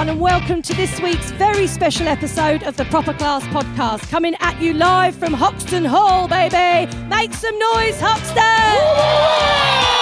Everyone, and welcome to this week's very special episode of the Proper Class Podcast. Coming at you live from Hoxton Hall, baby. Make some noise, Hoxton!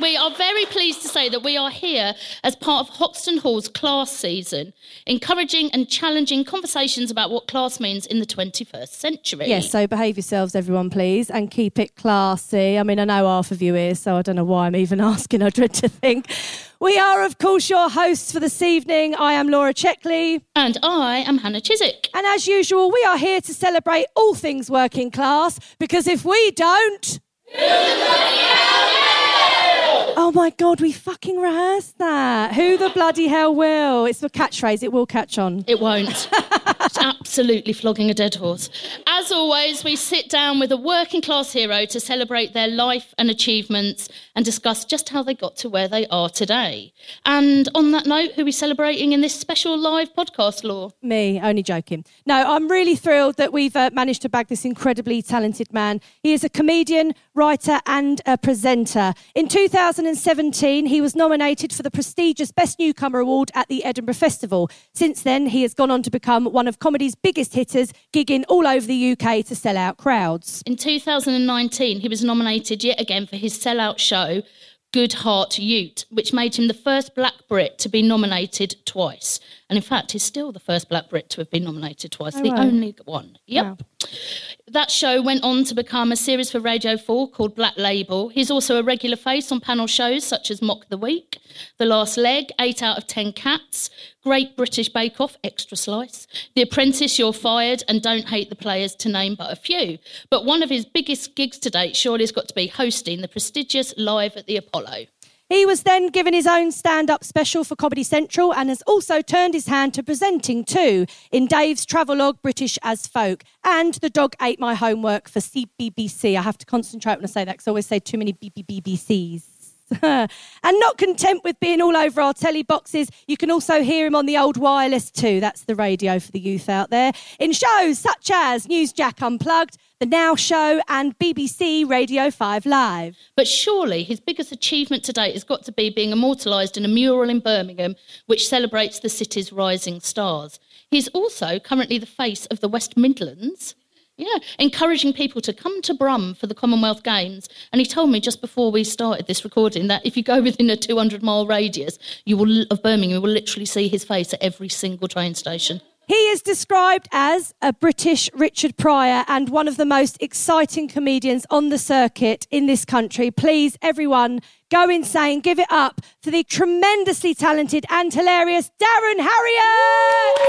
Right. We are very pleased to say that we are here as part of Hoxton Hall's class season, encouraging and challenging conversations about what class means in the 21st century. Yes, so behave yourselves, everyone, please, and keep it classy. I mean, I know half of you here, so I don't know why I'm even asking. I dread to think. We are, of course, your hosts for this evening. I am Laura Checkley. And I am Hannah Chiswick. And as usual, we are here to celebrate all things working class because if we don't. Oh my God, we fucking rehearsed that. Who the bloody hell will? It's a catchphrase, it will catch on. It won't. absolutely flogging a dead horse. As always, we sit down with a working class hero to celebrate their life and achievements and discuss just how they got to where they are today. And on that note, who are we celebrating in this special live podcast, Law? Me, only joking. No, I'm really thrilled that we've uh, managed to bag this incredibly talented man. He is a comedian, writer, and a presenter. In 2017, he was nominated for the prestigious Best Newcomer Award at the Edinburgh Festival. Since then, he has gone on to become one of comedy's biggest hitters, gigging all over the UK to sell out crowds. In 2019, he was nominated yet again for his sellout show, Good Heart Ute, which made him the first black Brit to be nominated twice. And in fact, he's still the first black Brit to have been nominated twice, oh, the right. only one. Yep. Wow. That show went on to become a series for Radio 4 called Black Label. He's also a regular face on panel shows such as Mock the Week, The Last Leg, 8 out of 10 Cats, Great British Bake Off, Extra Slice, The Apprentice, You're Fired, and Don't Hate the Players, to name but a few. But one of his biggest gigs to date surely has got to be hosting the prestigious Live at the Apollo. He was then given his own stand up special for Comedy Central and has also turned his hand to presenting too in Dave's travelogue British as Folk and The Dog Ate My Homework for CBBC. I have to concentrate when I say that because I always say too many BBBCs. and not content with being all over our telly boxes, you can also hear him on the old wireless too. That's the radio for the youth out there. In shows such as Newsjack Unplugged, The Now Show, and BBC Radio 5 Live. But surely his biggest achievement to date has got to be being immortalised in a mural in Birmingham which celebrates the city's rising stars. He's also currently the face of the West Midlands. Yeah, encouraging people to come to Brum for the Commonwealth Games. And he told me just before we started this recording that if you go within a 200 mile radius you will, of Birmingham, you will literally see his face at every single train station. He is described as a British Richard Pryor and one of the most exciting comedians on the circuit in this country. Please, everyone, go insane. Give it up for the tremendously talented and hilarious Darren Harriott.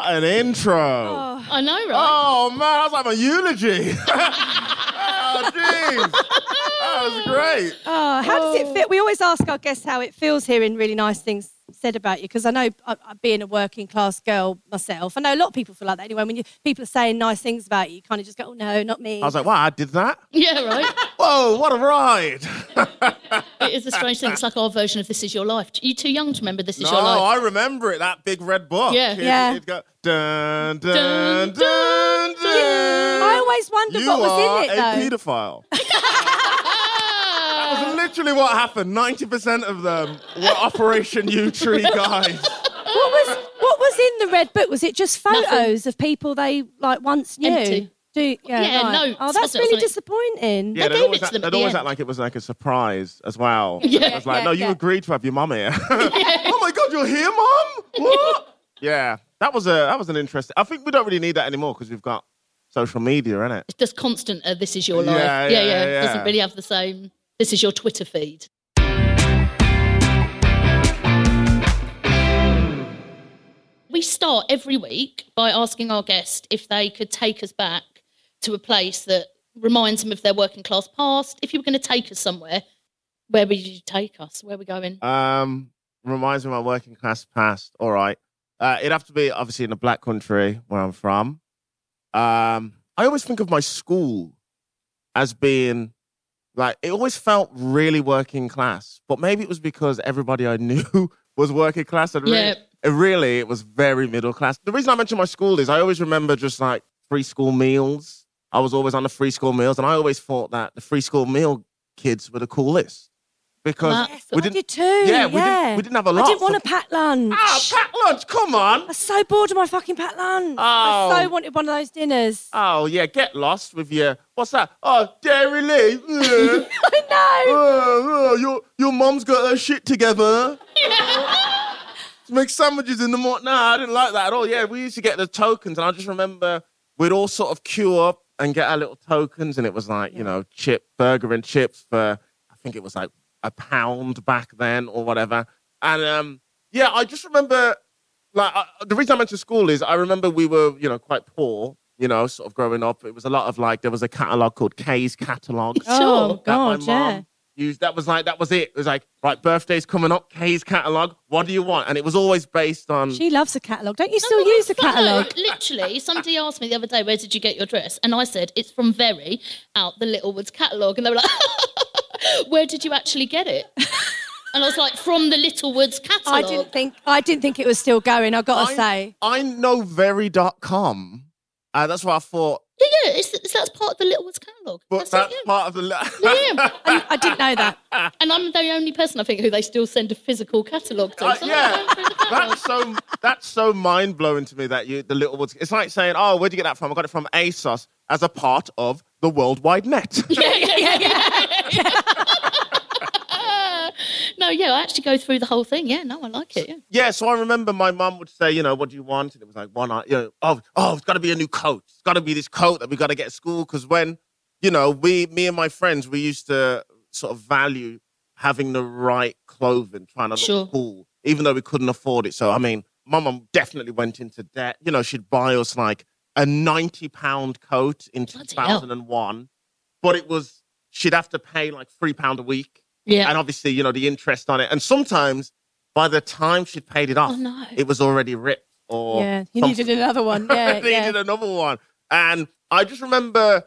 What an intro! Oh, I know, right? Oh man, that's like a eulogy. oh jeez, that was great. Oh, how does it oh. fit? We always ask our guests how it feels hearing really nice things said about you because I know uh, uh, being a working class girl myself, I know a lot of people feel like that anyway. When you, people are saying nice things about you, you kind of just go, "Oh no, not me." I was like, wow, I did that? Yeah, right. Whoa, what a ride. it is a strange thing. It's like our version of This Is Your Life. You too young to remember This Is no, Your Life. No, I remember it, that big red book. Yeah. It'd- Yeah. it'd go, dun, dun, Dun, dun, dun, dun, I always wondered You what was in it You are a though. paedophile. That's literally what happened. 90% of them were Operation Yewtree guys. What was what was in the red book? Was it just Nothing. photos of people they like once knew? Empty. Do, yeah, Yeah, right. notes. Oh, that's really disappointing. Yeah, They they'd gave it to act, them they'd the always end. act like it was like a surprise as well. Yeah. It was like, Yeah, no, you yeah. agreed to have your mum here. oh my god, you're here, mum? What? yeah, that was a that was an interesting. I think we don't really need that anymore because we've got social media, innit? It's just constant. Uh, this is your life. Yeah, Yeah, yeah, yeah. yeah. Doesn't really have the same. This is your Twitter feed. We start every week by asking our guest if they could take us back to a place that reminds them of their working class past. If you were going to take us somewhere, where would you take us? Where are we going? Um, reminds me of my working class past. All right, uh, it'd have to be obviously in the black country where I'm from. Um, I always think of my school as being like it always felt really working class, but maybe it was because everybody I knew was working class. And really, Yeah. it really it was very middle class. The reason I mention my school is I always remember just like free school meals. I was always on the free school meals, and I always thought that the free school meal kids were the coolest because Yes, we didn't. did too. Yeah, we yeah. didn't. We didn't have a lot. I didn't want so- a packed lunch. Ah, packed lunch. Come on. I was so bored of my fucking packed lunch. Oh. I Oh. so wanted one of those dinners. Oh yeah, get lost with your what's that? Oh, Dairylea. Yeah. I know. oh, oh, your your mom's got her shit together. to make sandwiches in the morning. Nah, I didn't like that at all. Yeah, we used to get the tokens, and I just remember we'd all sort of queue up and get our little tokens, and it was like you know chip burger and chips for I think it was like a pound back then or whatever. And um, yeah, I just remember like I, the reason I mentioned school is I remember we were you know quite poor. You know, sort of growing up, it was a lot of like there was a catalog called K's catalog. Oh, Sure. that my God, yeah. used. That was like that was it. It was like right, birthday's coming up. K's catalog. What do you want? And it was always based on. She loves a catalogue. Don't you still No, use the no, catalogue? Literally, somebody asked me the other day, "Where did you get your dress?" And I said, "It's from Very out the Littlewoods catalog." And they were like, "Where did you actually get it?" And I was like, "From the Littlewoods catalogue." I didn't think I didn't think it was still going. I've got to I, say. I know very.com. Uh, that's what I thought. Yeah, yeah, it's, it's, that's part of the Littlewoods catalogue. But That's, that's it, yeah. part of the. Yeah. I, I didn't know that. And I'm the only person I think who they still send a physical catalogue to. Uh, So I'm yeah, going through the catalogue. that's so that's so mind blowing to me that you the Littlewoods. It's like saying, "Oh, where'd you get that from?" I got it from ASOS as a part of the worldwide net. yeah, yeah, yeah, yeah. No, yeah, I actually go through the whole thing. Yeah, no, I like it. Yeah. yeah, so I remember my mum would say, you know, what do you want? And it was like one, you know, oh, oh, it's got to be a new coat. It's got to be this coat that we got to get at school because when, you know, we, me and my friends, we used to sort of value having the right clothing, trying to look Sure. cool, even though we couldn't afford it. So I mean, my mum definitely went into debt. You know, she'd buy us like a ninety pound coat in two thousand and one, but it was she'd have to pay like three pound a week Yeah. and obviously, you know, the interest on it. And sometimes by the time she'd paid it off, Oh, no. it was already ripped or Yeah, you something. needed another one. Yeah, He needed yeah. another one. And I just remember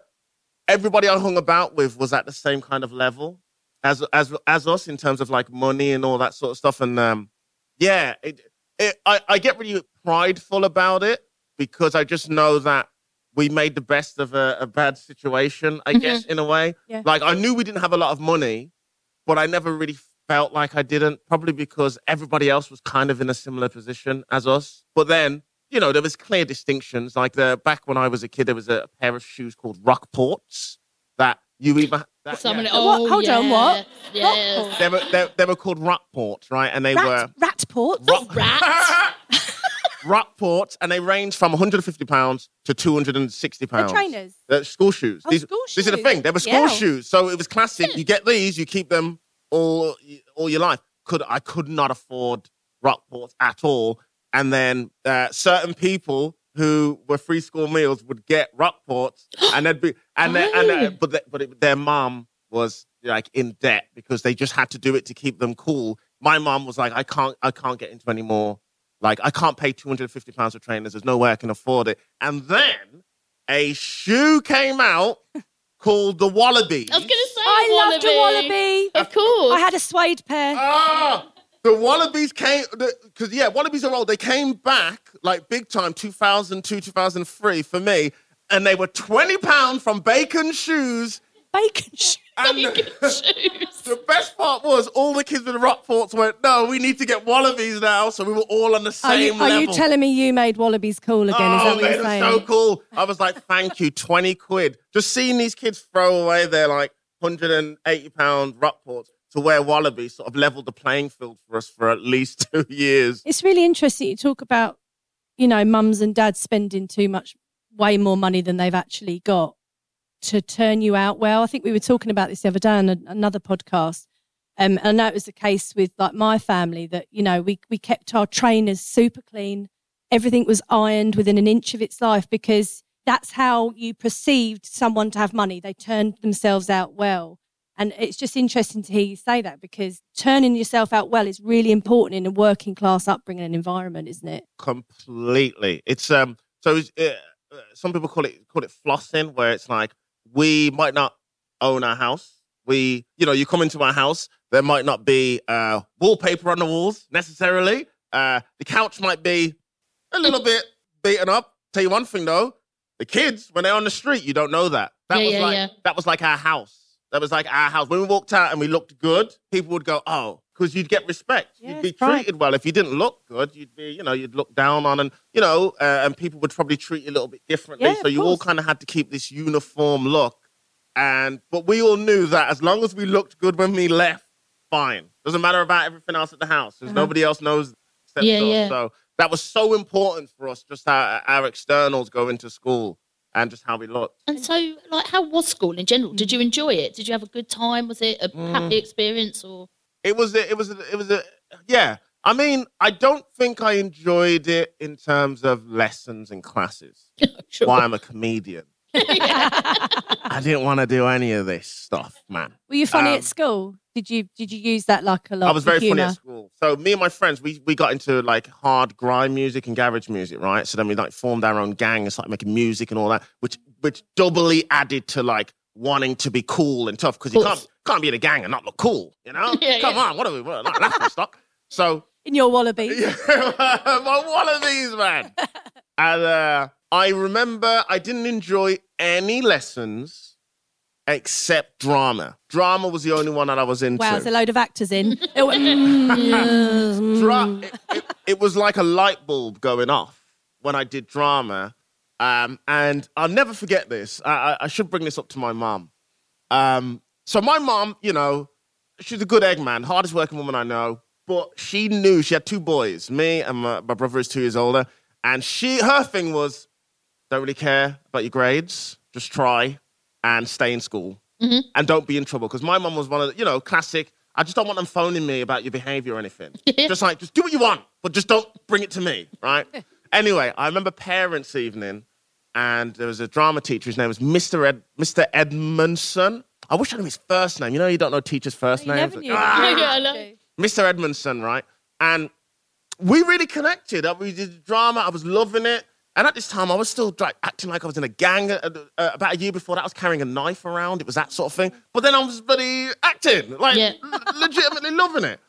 everybody I hung about with was at the same kind of level as as as us in terms of like money and all that sort of stuff. And um, yeah, it, it, I, I get really prideful about it because I just know that we made the best of a, a bad situation, I Mhm. guess, in a way. Yeah. Like I knew we didn't have a lot of money, but I never really felt like I didn't, probably because everybody else was kind of in a similar position as us. But then, you know, there was clear distinctions. Like the back when I was a kid, there was a pair of shoes called Rockports that you either that, Someone, yeah. oh, What? Hold on, what? Yes. They were they, they were called Rockports, right? And they Rat, were rat port. Rock- Rat. Rockports, and they range from 150 pounds to 260 They're pounds. trainers. They're school shoes. Oh, these, school This is the thing. They were school Yeah. shoes, so it was classic. You get these, you keep them all all your life. Could I could not afford Rockports at all, and then uh, certain people who were free school meals would get Rockports, and they'd be and they, and uh, but they, but it, their mom was like in debt because they just had to do it to keep them cool. my mom was like, I can't, I can't get into any more. Like, I can't pay 250 pounds for trainers. There's no way I can afford it. And then a shoe came out called the Wallaby. I was going to say, I loved a wallaby. Of course. I had a suede pair. Ah, the Wallabies came because yeah, Wallabies are old. They came back like big time, 2002, 2003 for me, and they were 20 pounds from Bacon Shoes. Bacon shoes. And shoes. the best part was all the kids with the Rockports went, no, we need to get Wallabies now. So we were all on the Are, same you, are you telling me you made wallabies cool again? Is oh, that what you're saying? so cool. I was like, thank you, 20 quid. Just seeing these kids throw away their like 180 pound Rockports to wear Wallabies sort of leveled the playing field for us for at least two years. It's really interesting you talk about, you know, mums and dads spending too much, way more money than they've actually got to turn you out well. I think we were talking about this the other day on a, another podcast. Um, and I know it was the case with like my family that, you know, we, we kept our trainers super clean. Everything was ironed within an inch of its life because that's how you perceived someone to have money. They turned themselves out well. And it's just interesting to hear you say that because turning yourself out well is really important in a working class upbringing and environment, isn't it? completely. It's um. So it's, uh, uh, some people call it call it flossing, where it's like we might not own our house. We, you know, you come into our house, there might not be uh, wallpaper on the walls necessarily. Uh, the couch might be a little bit beaten up. Tell you one thing though, the kids when they're on the street, you don't know that. That Yeah, was yeah, like yeah. that was like our house. That was like our house. When we walked out and we looked good, people would go, "Oh," because you'd get respect. Yeah, you'd be it's right. treated well. If you didn't look good, you'd be, you know, you'd look down on, and you know, uh, and people would probably treat you a little bit differently. Yeah, so of you all kind of had to keep this uniform look. And but we all knew that as long as we looked good when we left, fine. Doesn't matter about everything else at the house, because Uh-huh. nobody else knows except Yeah, us. yeah. So that was so important for us, just how our externals go into school and just how we looked. And so, like, how was school in general? Did you enjoy it? Did you have a good time? Was it a Mm. happy experience or? It was a, it was a, it was a yeah. I mean, I don't think I enjoyed it in terms of lessons and classes. Sure. Why I'm a comedian. I didn't want to do any of this stuff, man. Were you funny Um, at school? Did you did you use that like a lot? I was very funny at school. So me and my friends, we we got into like hard grime music and garage music, right? So then we like formed our own gang and started making music and all that, which which doubly added to like wanting to be cool and tough because you can't can't be in a gang and not look cool, you know? Yeah, Come yeah. on, what are we? What, not laughing stock. So in your wallaby. my wallabies, man. and uh, I remember I didn't enjoy any lessons except drama. Drama was the only one that I was into. Wow, there's a load of actors in. It went, mm. Dra- it, it, it was like a light bulb going off when I did drama. Um, and I'll never forget this. I, I, I should bring this up to my mom. So my mom, you know, she's a good egg man, hardest working woman I know. But she knew she had two boys, me and my, my brother is two years older. And she, her thing was, don't really care about your grades, just try and stay in school mm-hmm. and don't be in trouble. Because my mom was one of the, you know, classic. I just don't want them phoning me about your behavior or anything. just like, just do what you want, but just don't bring it to me, right? anyway, I remember parents' evening, and there was a drama teacher. His name was Mr. Ed, Mr. Edmondson. I wish I knew his first name. You know, you don't know teachers' first You names. never knew. Ah! Yeah, I know. Mr. Edmondson, right? And we really connected. Uh, We did drama. I was loving it. And at this time, I was still like, acting like I was in a gang. Uh, uh, about a year before that, I was carrying a knife around. It was that sort of thing. But then I was bloody acting, like Yeah. l- legitimately loving it.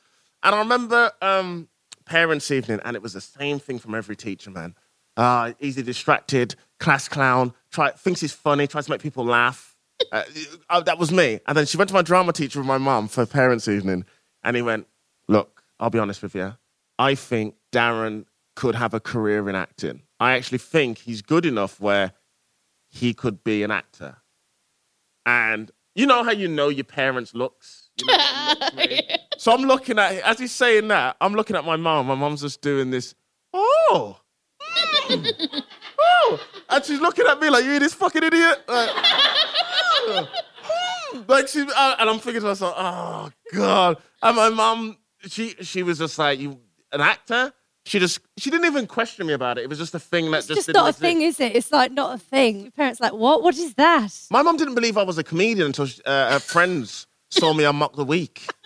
And I remember um, parents' evening, and it was the same thing from every teacher, man. Uh, easily distracted, class clown, try, thinks he's funny, tries to make people laugh. Uh, uh, that was me. And then she went to my drama teacher with my mum for parents' evening, and he went, Look, I'll be honest with you. I think Darren could have a career in acting. I actually think he's good enough where he could be an actor. And you know how you know your parents' looks? You know how they look to me? So I'm looking at, as he's saying that, I'm looking at my mom. My mom's just doing this, oh, mm, oh. And she's looking at me like, you this fucking idiot. Like, "Oh, hmm." like she, and I'm thinking to myself, oh, God. And my mom, she, she was just like, you, an actor? She just, she didn't even question me about it. It was just a thing that It's just, just not a thing, is it? It's like not a thing. Your parents like, what? What is that? My mom didn't believe I was a comedian until uh, her friends saw me on Mock the Week.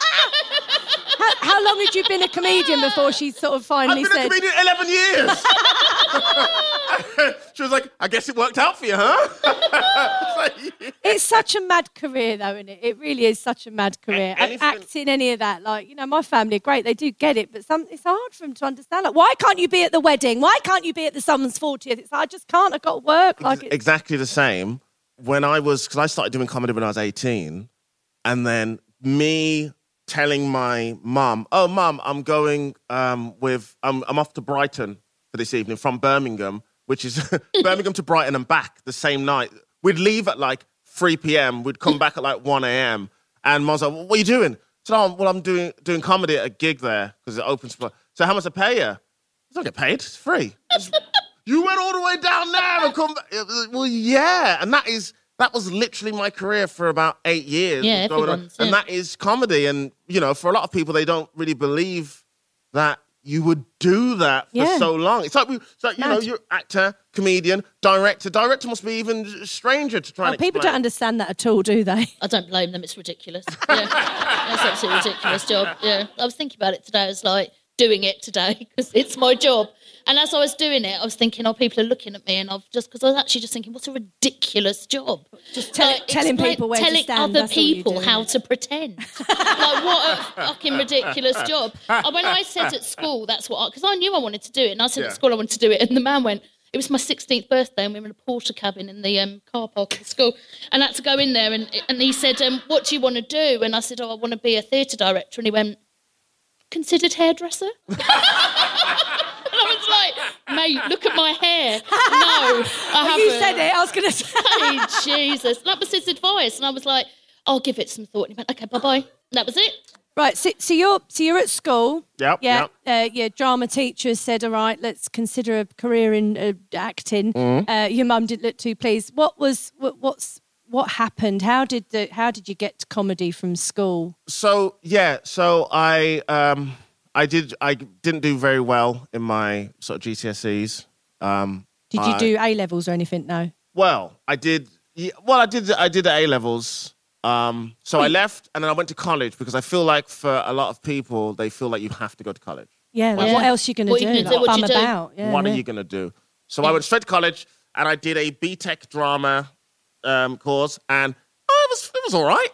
How how, long had you been a comedian before she sort of finally I've been a said? comedian 11 years. she was like, I guess it worked out for you, huh? It's like, It's such a mad career, though, isn't it? It really is such a mad career. And anything- acting, any of that, like you know, my family are great; they do get it, but some it's hard for them to understand. Like, why can't you be at the wedding? Why can't you be at the someone's fortieth? It's like, I just can't. I've got to work. Like, it's, exactly the same. When I was, because I started doing comedy when I was 18, and then me telling my mum, "Oh, mum, I'm going um, with, I'm, I'm off to Brighton for this evening from Birmingham, which is Birmingham to Brighton and back the same night. We'd leave at like 3 p.m. We'd come back at like 1 a.m. And mum's like, "What are you doing?" Said, "Oh, well, I'm doing doing comedy at a gig there because it opens for." So how much I pay you? I don't get paid. It's free. You went all the way down there and come back. Well, yeah, and that is that was literally my career for about eight years. Yeah, was going on. everyone's, and that is comedy. And you know, for a lot of people, they don't really believe that you would do that for Yeah. so long. It's like we, it's like you know, you're actor, comedian, director. Director must be even stranger to try. oh, and people don't understand that at all, do they? I don't blame them. It's ridiculous. Yeah, that's absolutely ridiculous job. Yeah, I was thinking about it today. I was like doing it today because it's my job. And as I was doing it, I was thinking, oh, people are looking at me, and I've just because I was actually just thinking, what a ridiculous job. Just tell- telling people where to telling stand, other that's all you people how to pretend. like what a fucking ridiculous job. And when I said at school, that's what because I, knew I wanted to do it, and I said Yeah. at school I wanted to do it, and the man went. It was my 16th birthday, and we were in a Portakabin in the um, car park at the school. And I had to go in there, and, and he said, um, What do you want to do? And I said, Oh, I want to be a theatre director. And he went, Considered hairdresser? and I was like, Mate, look at my hair. No, I haven't. you said it. I was going to say. Hey, Jesus. That was his advice. And I was like, I'll give it some thought. And he went, Okay, bye bye. That was it. Right, so, so you're so you're at school. Yep, Yeah. Uh, your drama teacher said, "All right, let's consider a career in uh, acting." Mm-hmm. Uh, your mum didn't look too pleased. What was what, what's what happened? How did the how did you get to comedy from school? So yeah, so I um I did I didn't do very well in my sort of GCSEs. Um, Did you I- do A levels or anything? No. Well, I did. Yeah, well, I did. I did the A levels. Um, so I left, and then I went to college because I feel like for a lot of people, they feel like you have to go to college. Yeah. Like, Yeah. What else are you going to do? you gonna Like, do, what bum you do? about. Yeah, what yeah. are you gonna do? So I went straight to college, and I did a BTEC drama um, course, and oh, it was it was all right.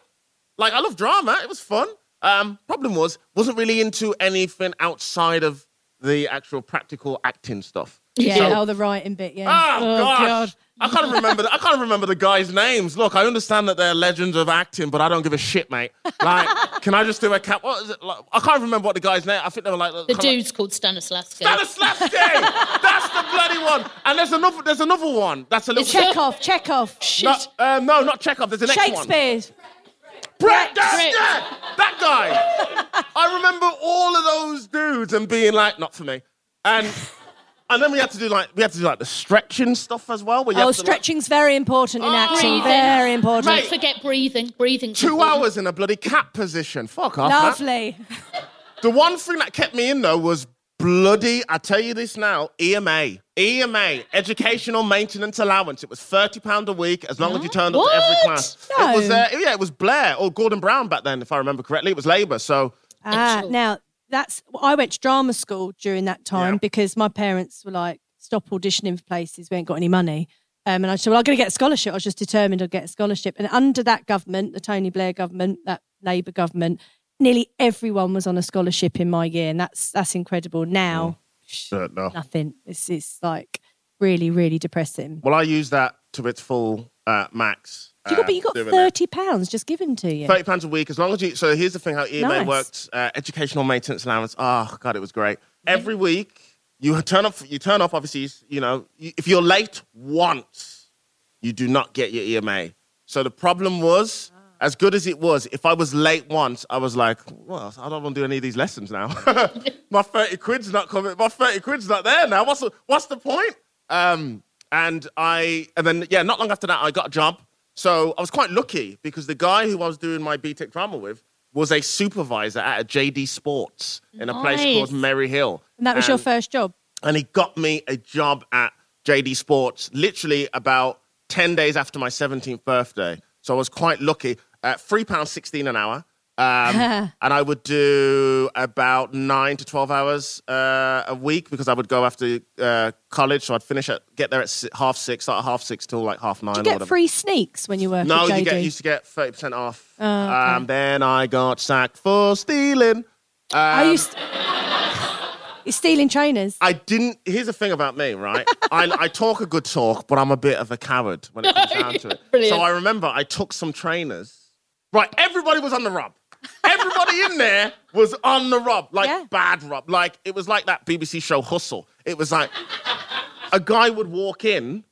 Like I love drama; it was fun. Um, problem was, wasn't really into anything outside of the actual practical acting stuff. Yeah. So- oh, the writing bit. Yeah. Oh, gosh. I can't remember. The, I can't remember the guys' names. Look, I understand that they're legends of acting, but I don't give a shit, mate. Like, can I just do a cap? What is it? Like, I can't remember what the guy's name. I think they were like The dude's called Stanislavski. Stanislavski. That's the bloody one. And there's another. There's another one. That's a little. Chekhov. Chekhov. No, um, no, not Chekhov. There's the next one. Shakespeare. Brecht, that's Brecht. it. That guy. I remember all of those dudes and being like, not for me. And and then we had to do like we had to do like the stretching stuff as well. Where you Oh, have to, like, stretching's very important in Oh. acting. Breathing. Very important. Don't forget breathing. Breathing. two hours in a bloody cat position. Fuck off. man. Lovely. The one thing that kept me in though was bloody. I tell you this now. EMA, EMA, Educational Maintenance Allowance. It was thirty pound a week as long as you turned up to every What? class. No. It was uh, yeah, it was Blair or Gordon Brown back then, if I remember correctly. It was Labour. So Ah, Sure. now that's I went to drama school during that time Yeah. because my parents were like, "Stop auditioning for places. We ain't got any money." Um, and I said, "Well, I'm going to get a scholarship." I was just determined I'd get a scholarship. And under that government, the Tony Blair government, that Labour government, nearly everyone was on a scholarship in my year, and that's that's incredible. Now, uh, no. nothing. It's it's like really really depressing. Well, I use that to its full uh, max. You got, but you got thirty pounds just given to you. Thirty pounds a week, as long as you. So here's the thing: how EMA Nice. worked. Uh, educational maintenance allowance. Oh God, it was great. Every week you turn up. You turn up. Obviously, you know, if you're late once, you do not get your EMA. So the problem was, as good as it was, if I was late once, I was like, well, I don't want to do any of these lessons now. my thirty quid's not coming. My thirty quid's not there now. What's the, what's the point? Um, and I, and then yeah, not long after that, I got a job. So I was quite lucky because the guy who I was doing my BTEC drama with was a supervisor at a JD Sports in a place Nice. called Merry Hill. and that was your And- first job. and he got me a job at JD Sports literally about 10 days after my 17th birthday. So I was quite lucky. At £3.16 an hour. Um, and I would do about nine to 12 hours uh, a week because I would go after uh, college. So I'd finish at, get there at half six, start at half six till like half nine Do you get free sneaks when you work no, you get, used to get 30% off. Oh, okay. um, then I got sacked for stealing. Um, you st- You're stealing trainers. I didn't. Here's the thing about me, right? I, I talk a good talk, but I'm a bit of a coward when it comes down to it. Brilliant. So I remember I took some trainers. Right, everybody was on the rub. Everybody in there was on the rub, like Yeah. bad rub. Like it was like that BBC show Hustle. It was like a guy would walk in,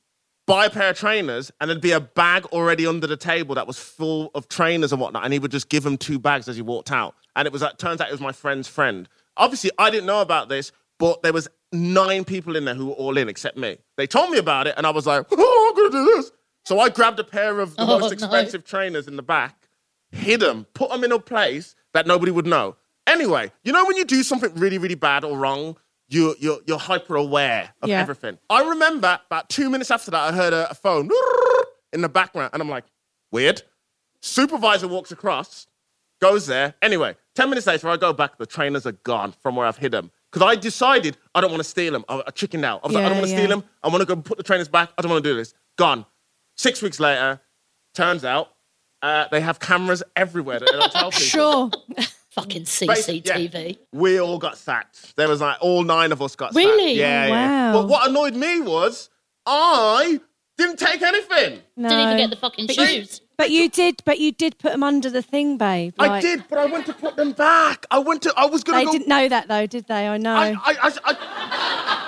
buy a pair of trainers, and there'd be a bag already under the table that was full of trainers and whatnot, and he would just give him two bags as he walked out. And it was like, turns out it was my friend's friend. Obviously, I didn't know about this, but there was nine people in there who were all in except me. They told me about it, and I was like, oh, I'm gonna do this. So I grabbed a pair of the Oh, most no. expensive trainers in the back, hid them, put them in a place that nobody would know. Anyway, you know when you do something really, really bad or wrong, you, you're, you're hyper aware of Yeah. everything. I remember about two minutes after that, I heard a, a phone in the background, and I'm like, weird. Supervisor walks across, goes there. Anyway, 10 minutes later, I go back, the trainers are gone from where I've hid them. Because I decided I don't want to steal them. I, I chickened out. I was like, I don't want to yeah. steal them. I want to go put the trainers back. I don't want to do this. Gone. Six weeks later, turns out uh, they have cameras everywhere that they don't tell people. Sure. Fucking Basi- yeah. CCTV. We all got sacked. There was like all nine of us got Really? sacked. Yeah, Oh, yeah. wow. But what annoyed me was I didn't take anything. No. Didn't even get the fucking But you- shoes. But you did. But you did put them under the thing, babe. I Like, did, but I went to put them back. I went to. I was gonna They go. didn't know that though, did they? I know. I, I, I, I,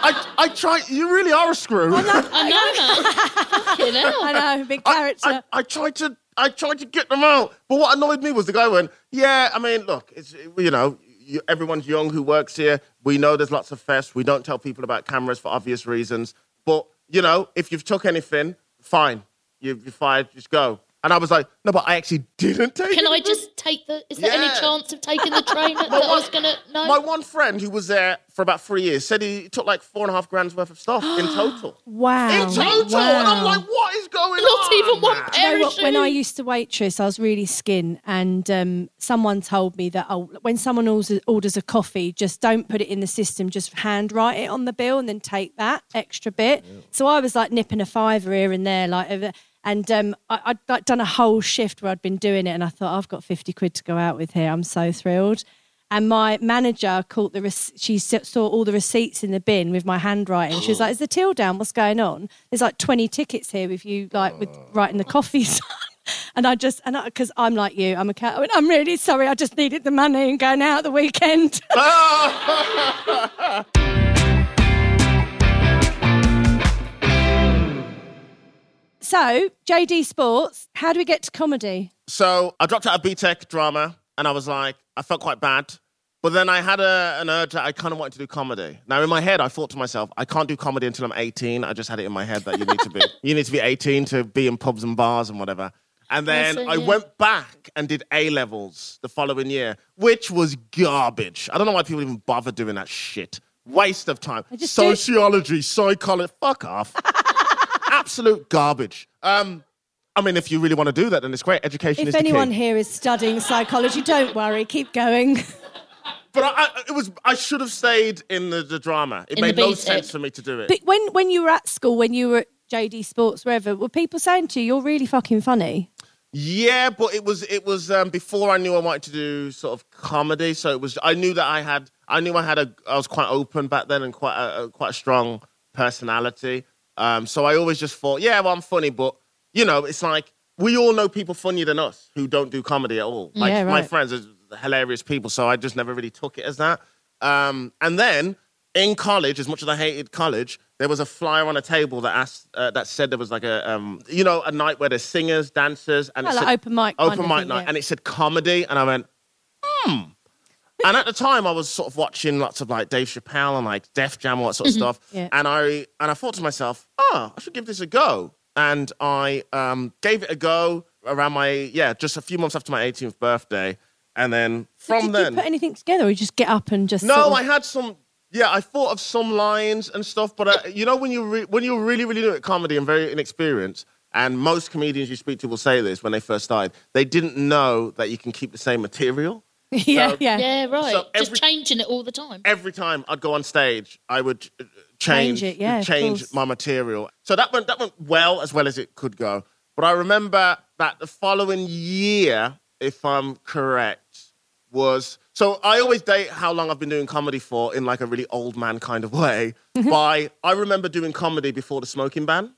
I, I tried. You really are a screw. I know, man. Fucking hell. I know, big I, character. I, I tried to I tried to get them out, but what annoyed me was the guy went, "Yeah, I mean, look, it's you know, you, everyone's young who works here. We know there's lots of fests. We don't tell people about cameras for obvious reasons. But you know, if you've took anything, fine, you, you're fired. Just go." And I was like, "No, but I actually didn't take." Can I just take the? Is there Yeah. any chance of taking the trainer that I was gonna? No. My one friend who was there for about three years said he took like four and a half grand's worth of stuff in total. wow. In total, and I'm like, "What is going Not on?" Not even one man? pair. You know what, when I used to waitress, I was really skin, and um, someone told me that oh, when someone orders, orders a coffee, just don't put it in the system, just handwrite it on the bill, and then take that extra bit. So I was like nipping a fiver here and there, like, over, and um, I, I'd like, done a whole shift where I'd been doing it, and I thought I've got fifty quid to go out with here. I'm so thrilled. And my manager caught the rec- she saw all the receipts in the bin with my handwriting. She was like, "Is the till down? What's going on? There's like 20 tickets here with you like with writing the coffees." and I just and because I'm like you, I'm a cat. I went, I'm really sorry. I just needed the money and going out the weekend. so JD Sports, how do we get to comedy? So I dropped out of BTEC drama, and I was like, I felt quite bad. But then I had a, an urge that I kind of wanted to do comedy. Now in my head, I thought to myself, I can't do comedy until I'm 18. I just had it in my head that you need to be, you need to be 18 to be in pubs and bars and whatever. And then I went back and did A levels the following year, which was garbage. I don't know why people even bother doing that shit. Waste of time. Sociology, psychology, fuck off. Absolute garbage. Um, I mean, if you really want to do that, then it's great. Education is If the key. anyone here is studying psychology, don't worry, keep going. But I, I, it was. I should have stayed in the, the drama. It In the made no BTEC. sense for me to do it. But when when you were at school, when you were at JD Sports, wherever, were people saying to you, "You're really fucking funny"? yeah, but it was. It was um, before I knew I wanted to do sort of comedy. So it was. I knew that I had. I knew I had a. I was quite open back then and quite a, a quite a strong personality. Um, so I always just thought, yeah, well, I'm funny, but you know, it's like we all know people funnier than us who don't do comedy at all. Like Yeah, my friends are hilarious people, so I just never really took it as that. Um, and then in college, as much as I hated college, there was a flyer on a table that asked uh, that said there was like a um, you know a night where there's singers, dancers, and it like said- open mic open mic thing, night, yeah. and it said comedy, and I went, hmm. And at the time, I was sort of watching lots of like Dave Chappelle and like Def Jam, all that sort of stuff. Mm-hmm. Yeah. And I and I thought to myself, oh, I should give this a go. And I um, gave it a go around my yeah, just a few months after my 18th birthday, and then from Did then, you put anything together, or you just get up and just? no, sort of- I had some. Yeah, I thought of some lines and stuff, but uh, you know when you re- when you're really really new at comedy and very inexperienced, and most comedians you speak to will say this when they first started. They didn't know that you can keep the same material. yeah, So- yeah. Yeah, right. So Just changing it all the time. Every time I'd go on stage, I would uh, change, Change it, yeah, of change my material. So that went that went well as well as it could go. But I remember that the following year, if I'm correct, was so I always date how long I've been doing comedy for in like a really old man kind of way. by I remember doing comedy before the smoking ban.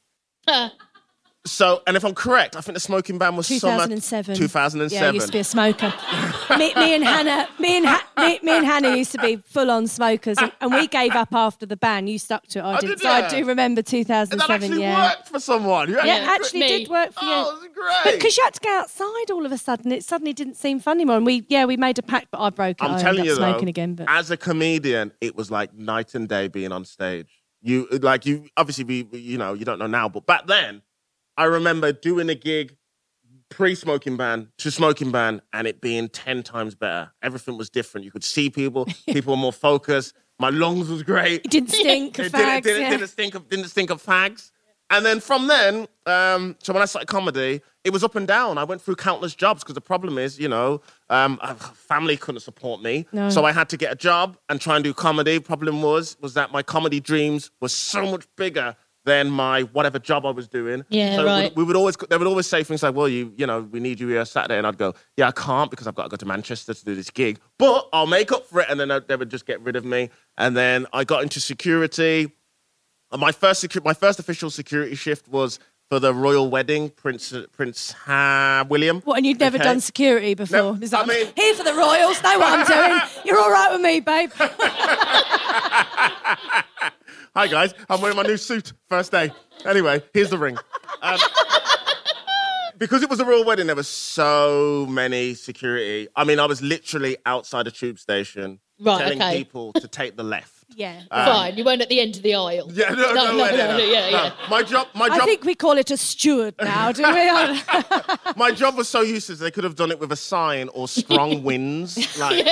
So, and if I'm correct, I think the smoking ban was summer 2007. 2007. Yeah, I used to be a smoker. me, me and Hannah, me and ha- me, me and Hannah used to be full-on smokers, and, and we gave up after the ban. You stuck to it. I didn't. did so I do remember 2007. And that 2007. actually yeah, worked for someone. You yeah, actually- actually Me. did work for you. Oh, it was great. Because you had to go outside all of a sudden, it suddenly didn't seem fun anymore. And we, yeah, we made a pact, but I broke it. I'm I telling you up though, smoking again. But as a comedian, it was like night and day being on stage. You like you obviously we- you know you don't know now, but back then, I remember doing a gig pre-smoking ban to smoking ban, and it being ten times better. Everything was different. You could see people. People were more focused. My lungs was great. it didn't stink. It of didn't, fags, didn't, yeah. didn't stink of didn't stink of fags. And then from then, um, so when I started comedy, it was up and down. I went through countless jobs because the problem is, you know, um, family couldn't support me, No. so I had to get a job and try and do comedy. Problem was, was that my comedy dreams were so much bigger than my whatever job I was doing. Yeah, so we would- right. We would always, they would always say things like, "Well, you, you know, we need you here Saturday," and I'd go, "Yeah, I can't because I've got to go to Manchester to do this gig, but I'll make up for it." And then they- they would just get rid of me. And then I got into security. Uh, My first secu- my first official security shift was for the royal wedding, Prince Prince Ha William. What, and you'd never Okay. done security before? No, It's like, I mean- here for the Royals, know what I'm doing. You're all right with me, babe. Hi guys, I'm wearing my new suit first day. Anyway, here's the ring. Um, because it was a royal wedding, there was so many security. I mean, I was literally outside a tube station Right, telling okay. people to take the left. Yeah. Fine, you weren't at the end of the aisle. Yeah, no, no, no, no, no, no, yeah, yeah. My job, my job. I think we call it a steward now, do we? my job was so useless. They could have done it with a sign or strong winds. Like,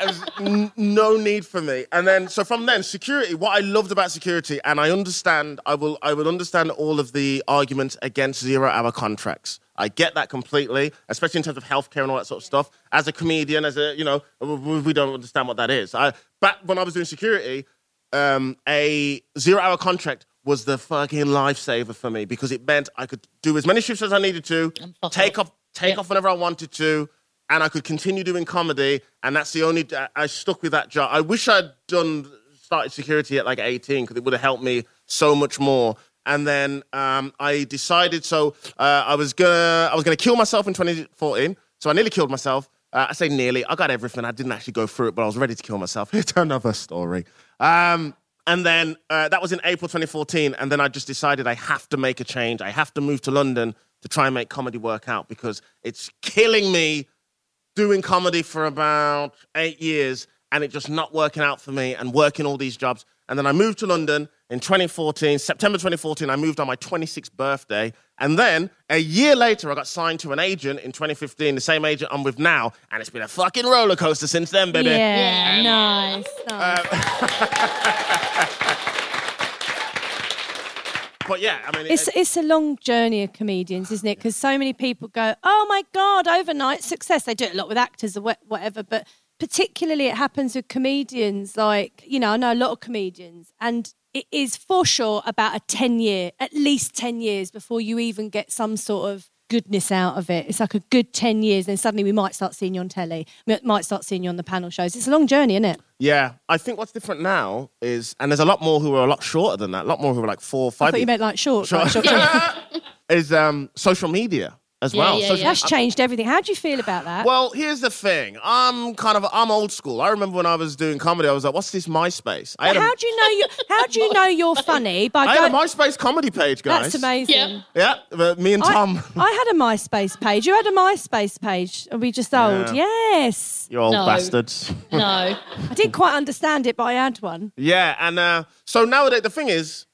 there's n- no need for me. And then, so from then, security. What I loved about security, and I understand, I will, I will understand all of the arguments against zero-hour contracts. I get that completely, especially in terms of healthcare and all that sort of stuff. As a comedian, as a you know, we don't understand what that is. I back when I was doing security, um, a zero-hour contract was the fucking lifesaver for me because it meant I could do as many shifts as I needed to, take off. off, take Yeah. off whenever I wanted to, and I could continue doing comedy. And that's the only I- stuck with that job. I wish I'd done started security at like 18 because it would have helped me so much more. And then um, I decided so uh, I was gonna I was gonna kill myself in 2014. So I nearly killed myself. Uh, I say nearly. I got everything. I didn't actually go through it, but I was ready to kill myself. It's another story. Um, and then uh, that was in April 2014. And then I just decided I have to make a change. I have to move to London to try and make comedy work out because it's killing me doing comedy for about eight years and it just not working out for me and working all these jobs. And then I moved to London in 2014, September 2014. I moved on my 26th birthday. And then a year later, I got signed to an agent in 2015, the same agent I'm with now. And it's been a fucking roller coaster since then, baby. yeah, nice. nice. Uh, But yeah, I mean, it- It's it's a long journey of comedians, isn't it? Because so many people go, "Oh my god, overnight success." They do it a lot with actors or whatever, but particularly it happens with comedians. Like you know, I know a lot of comedians, and it is for sure about a ten year, at least ten years before you even get some sort of goodness out of it. It's like a good ten years, and suddenly we might start seeing you on telly, we might start seeing you on the panel shows. It's a long journey, isn't it? yeah, I think what's different now is, and there's a lot more who are a lot shorter than that, a lot more who are like four, I five. thought you meant like short. Sure. like short- is um, social media as Yeah, well. yeah, Social- yeah. That's changed everything. How do you feel about that? Well, here's the thing. I'm kind of I'm old school. I remember when I was doing comedy, I was like, "What's this MySpace?" I had a, How do you know you? How do you know you're funny? By I had a going, MySpace comedy page, guys. that's amazing. Yeah. Yeah, but me and I, Tom. I had a MySpace page. You had a MySpace page. Are we just old? Yeah. Yes. you old No. bastards. No. I didn't quite understand it, but I had one. yeah, and uh, so nowadays the thing is,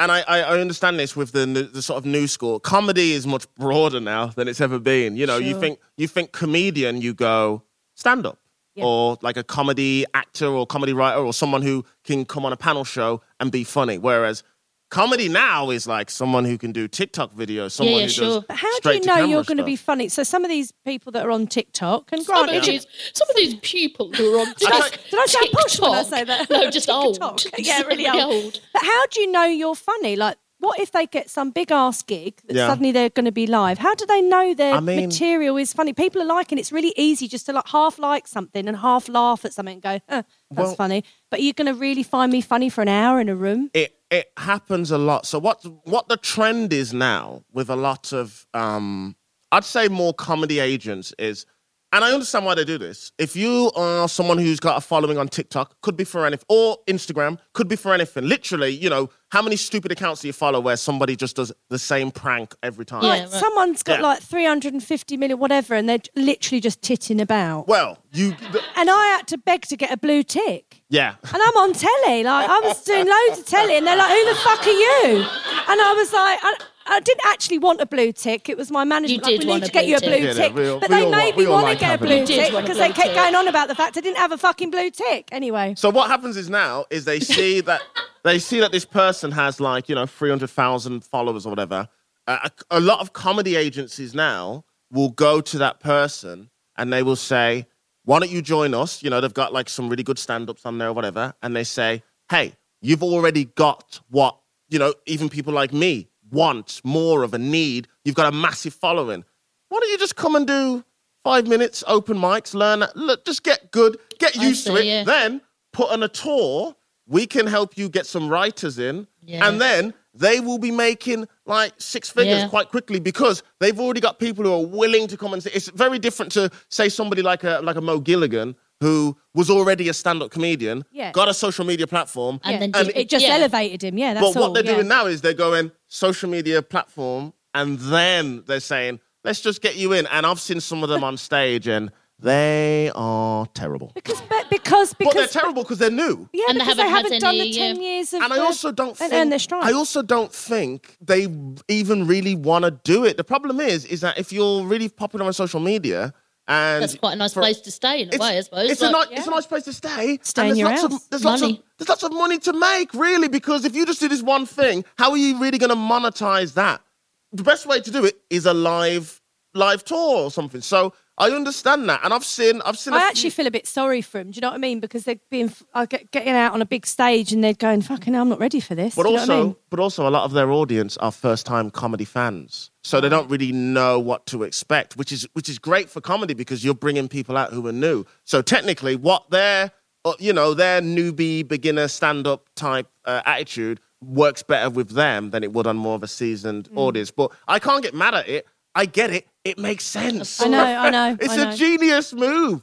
and I, I, understand this with the the sort of new school. Comedy is much broader now than it's ever been. You know, you think you think comedian, you go stand up. Yeah. Or like a comedy actor or comedy writer or someone who can come on a panel show and be funny. Whereas Comedy now is like someone who can do TikTok videos, someone yeah, who sure. does But how do you know you're going to be funny? So some of these people that are on TikTok, and Some of, these, some of these people who are on I, did I sound posh when I TikTok- say that? No, just old. TikTok. Yeah, really very old. But how do you know you're funny? Like, what if they get some big ass gig that Yeah. suddenly they're going to be live? How do they know their I mean- material is funny? People are liking it's really easy just to like half like something and half laugh at something and go, huh, that's Well- funny. But you're going to really find me funny for an hour in a room? it it happens a lot. So what what the trend is now with a lot of um I'd say more comedy agents is and I understand why they do this. If you are someone who's got a following on TikTok, could be for anything, or Instagram, could be for anything. Literally, you know, how many stupid accounts do you follow where somebody just does the same prank every time? Yeah, Like right. someone's got Yeah. like 350 million, whatever, and they're literally just titting about. Well, you, th- And I had to beg to get a blue tick. yeah. And I'm on telly, like I was doing loads of telly, and they're like, "Who the fuck are you?" And I was like, I, I didn't actually want a blue tick. It was my management. You like, did we want need to get you a tick. blue Yeah, tick, we all- but we they all made want- me want to get a blue a- You did tick because they kept tick. going on about the fact I didn't have a fucking blue tick. Anyway, So what happens is now is they see that they see that this person has like you know three hundred thousand followers or whatever. Uh, a, a lot of comedy agencies now will go to that person and they will say, "Why don't you join us?" You know, they've got like some really good stand-ups on there or whatever, and they say, "Hey, you've already got what you know. Even people like me want more of a need. You've got a massive following. Why don't you just come and do?" Five minutes, open mics, learn, look, just get good, get used to it. yeah. Then put on a tour. We can help you get some writers in, Yeah. and then they will be making like six figures Yeah. quite quickly because they've already got people who are willing to come and say. It's very different to say somebody like a like a Mo Gilligan who was already a stand-up comedian, Yeah. got a social media platform, And Yeah. then And did- it just yeah. elevated him. Yeah, that's but what all, they're yeah. doing now is they're going social media platform, and then they're saying, "Let's just get you in." And I've seen some of them on stage, and they are terrible. because but because because But they're terrible because they're new. Yeah, And they because they haven't haven't, done any, the ten yeah. years of and I also don't and think earn their stripes. I also don't think they even really want to do it. The problem is, is that if you're really popular on social media, and That's quite a nice for- place to stay in a way, I suppose. It's a Like- nice, it's a nice place to stay. Stay and in there's your lots house. Of, there's lots of Money. there's lots of money to make, really, because if you just do this one thing, how are you really going to monetize that? The best way to do it is a live live tour or something. So I understand that, and I've seen I've seen. I few- actually feel a bit sorry for him. Do you know what I mean? Because they're being I get, getting out on a big stage and they're going, "Fucking, hell, I'm not ready for this." But Do you know also, I mean? but also, a lot of their audience are first-time comedy fans, so they don't really know what to expect, which is which is great for comedy because you're bringing people out who are new. So technically, what their uh, you know their newbie beginner stand-up type uh, attitude works better with them than it would on more of a seasoned Mm. audience. But I can't get mad at it. I get it. It makes sense. I know, I know, it's I a know. genius move.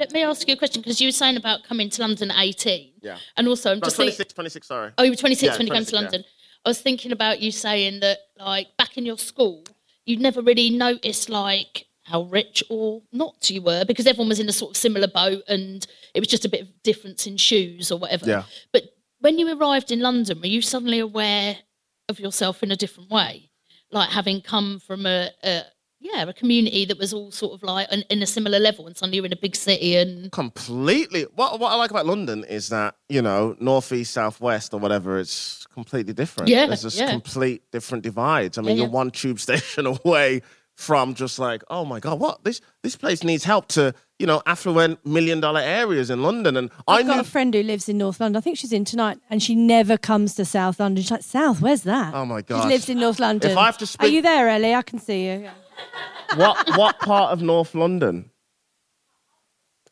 Let me ask you a question because you were saying about coming to London at 18. Yeah. And also, I'm No, just 26, thinking. 26, sorry. Oh, you were 26 Yeah, when you came to 26, yeah. London. I was thinking about you saying that, like, back in your school, you'd never really noticed, like, how rich or not you were because everyone was in a sort of similar boat and it was just a bit of difference in shoes or whatever. Yeah. But when you arrived in London, were you suddenly aware of yourself in a different way? Like having come from a, a yeah, a community that was all sort of like an, in a similar level and suddenly you're in a big city and completely. What what I like about London is that you know northeast, southwest, or whatever. It's completely different. Yeah, there's just yeah. complete different divides. I mean, Yeah, you're yeah. one tube station away from just like, oh my god, what this this place needs help to you know affluent million dollar areas in London, and I I've got a friend who lives in North London. I think she's in tonight, and she never comes to South London. She's like, South, where's that? Oh my god, She lives in North London. If I have to Are you there, Ellie? I can see you. What what part of North London?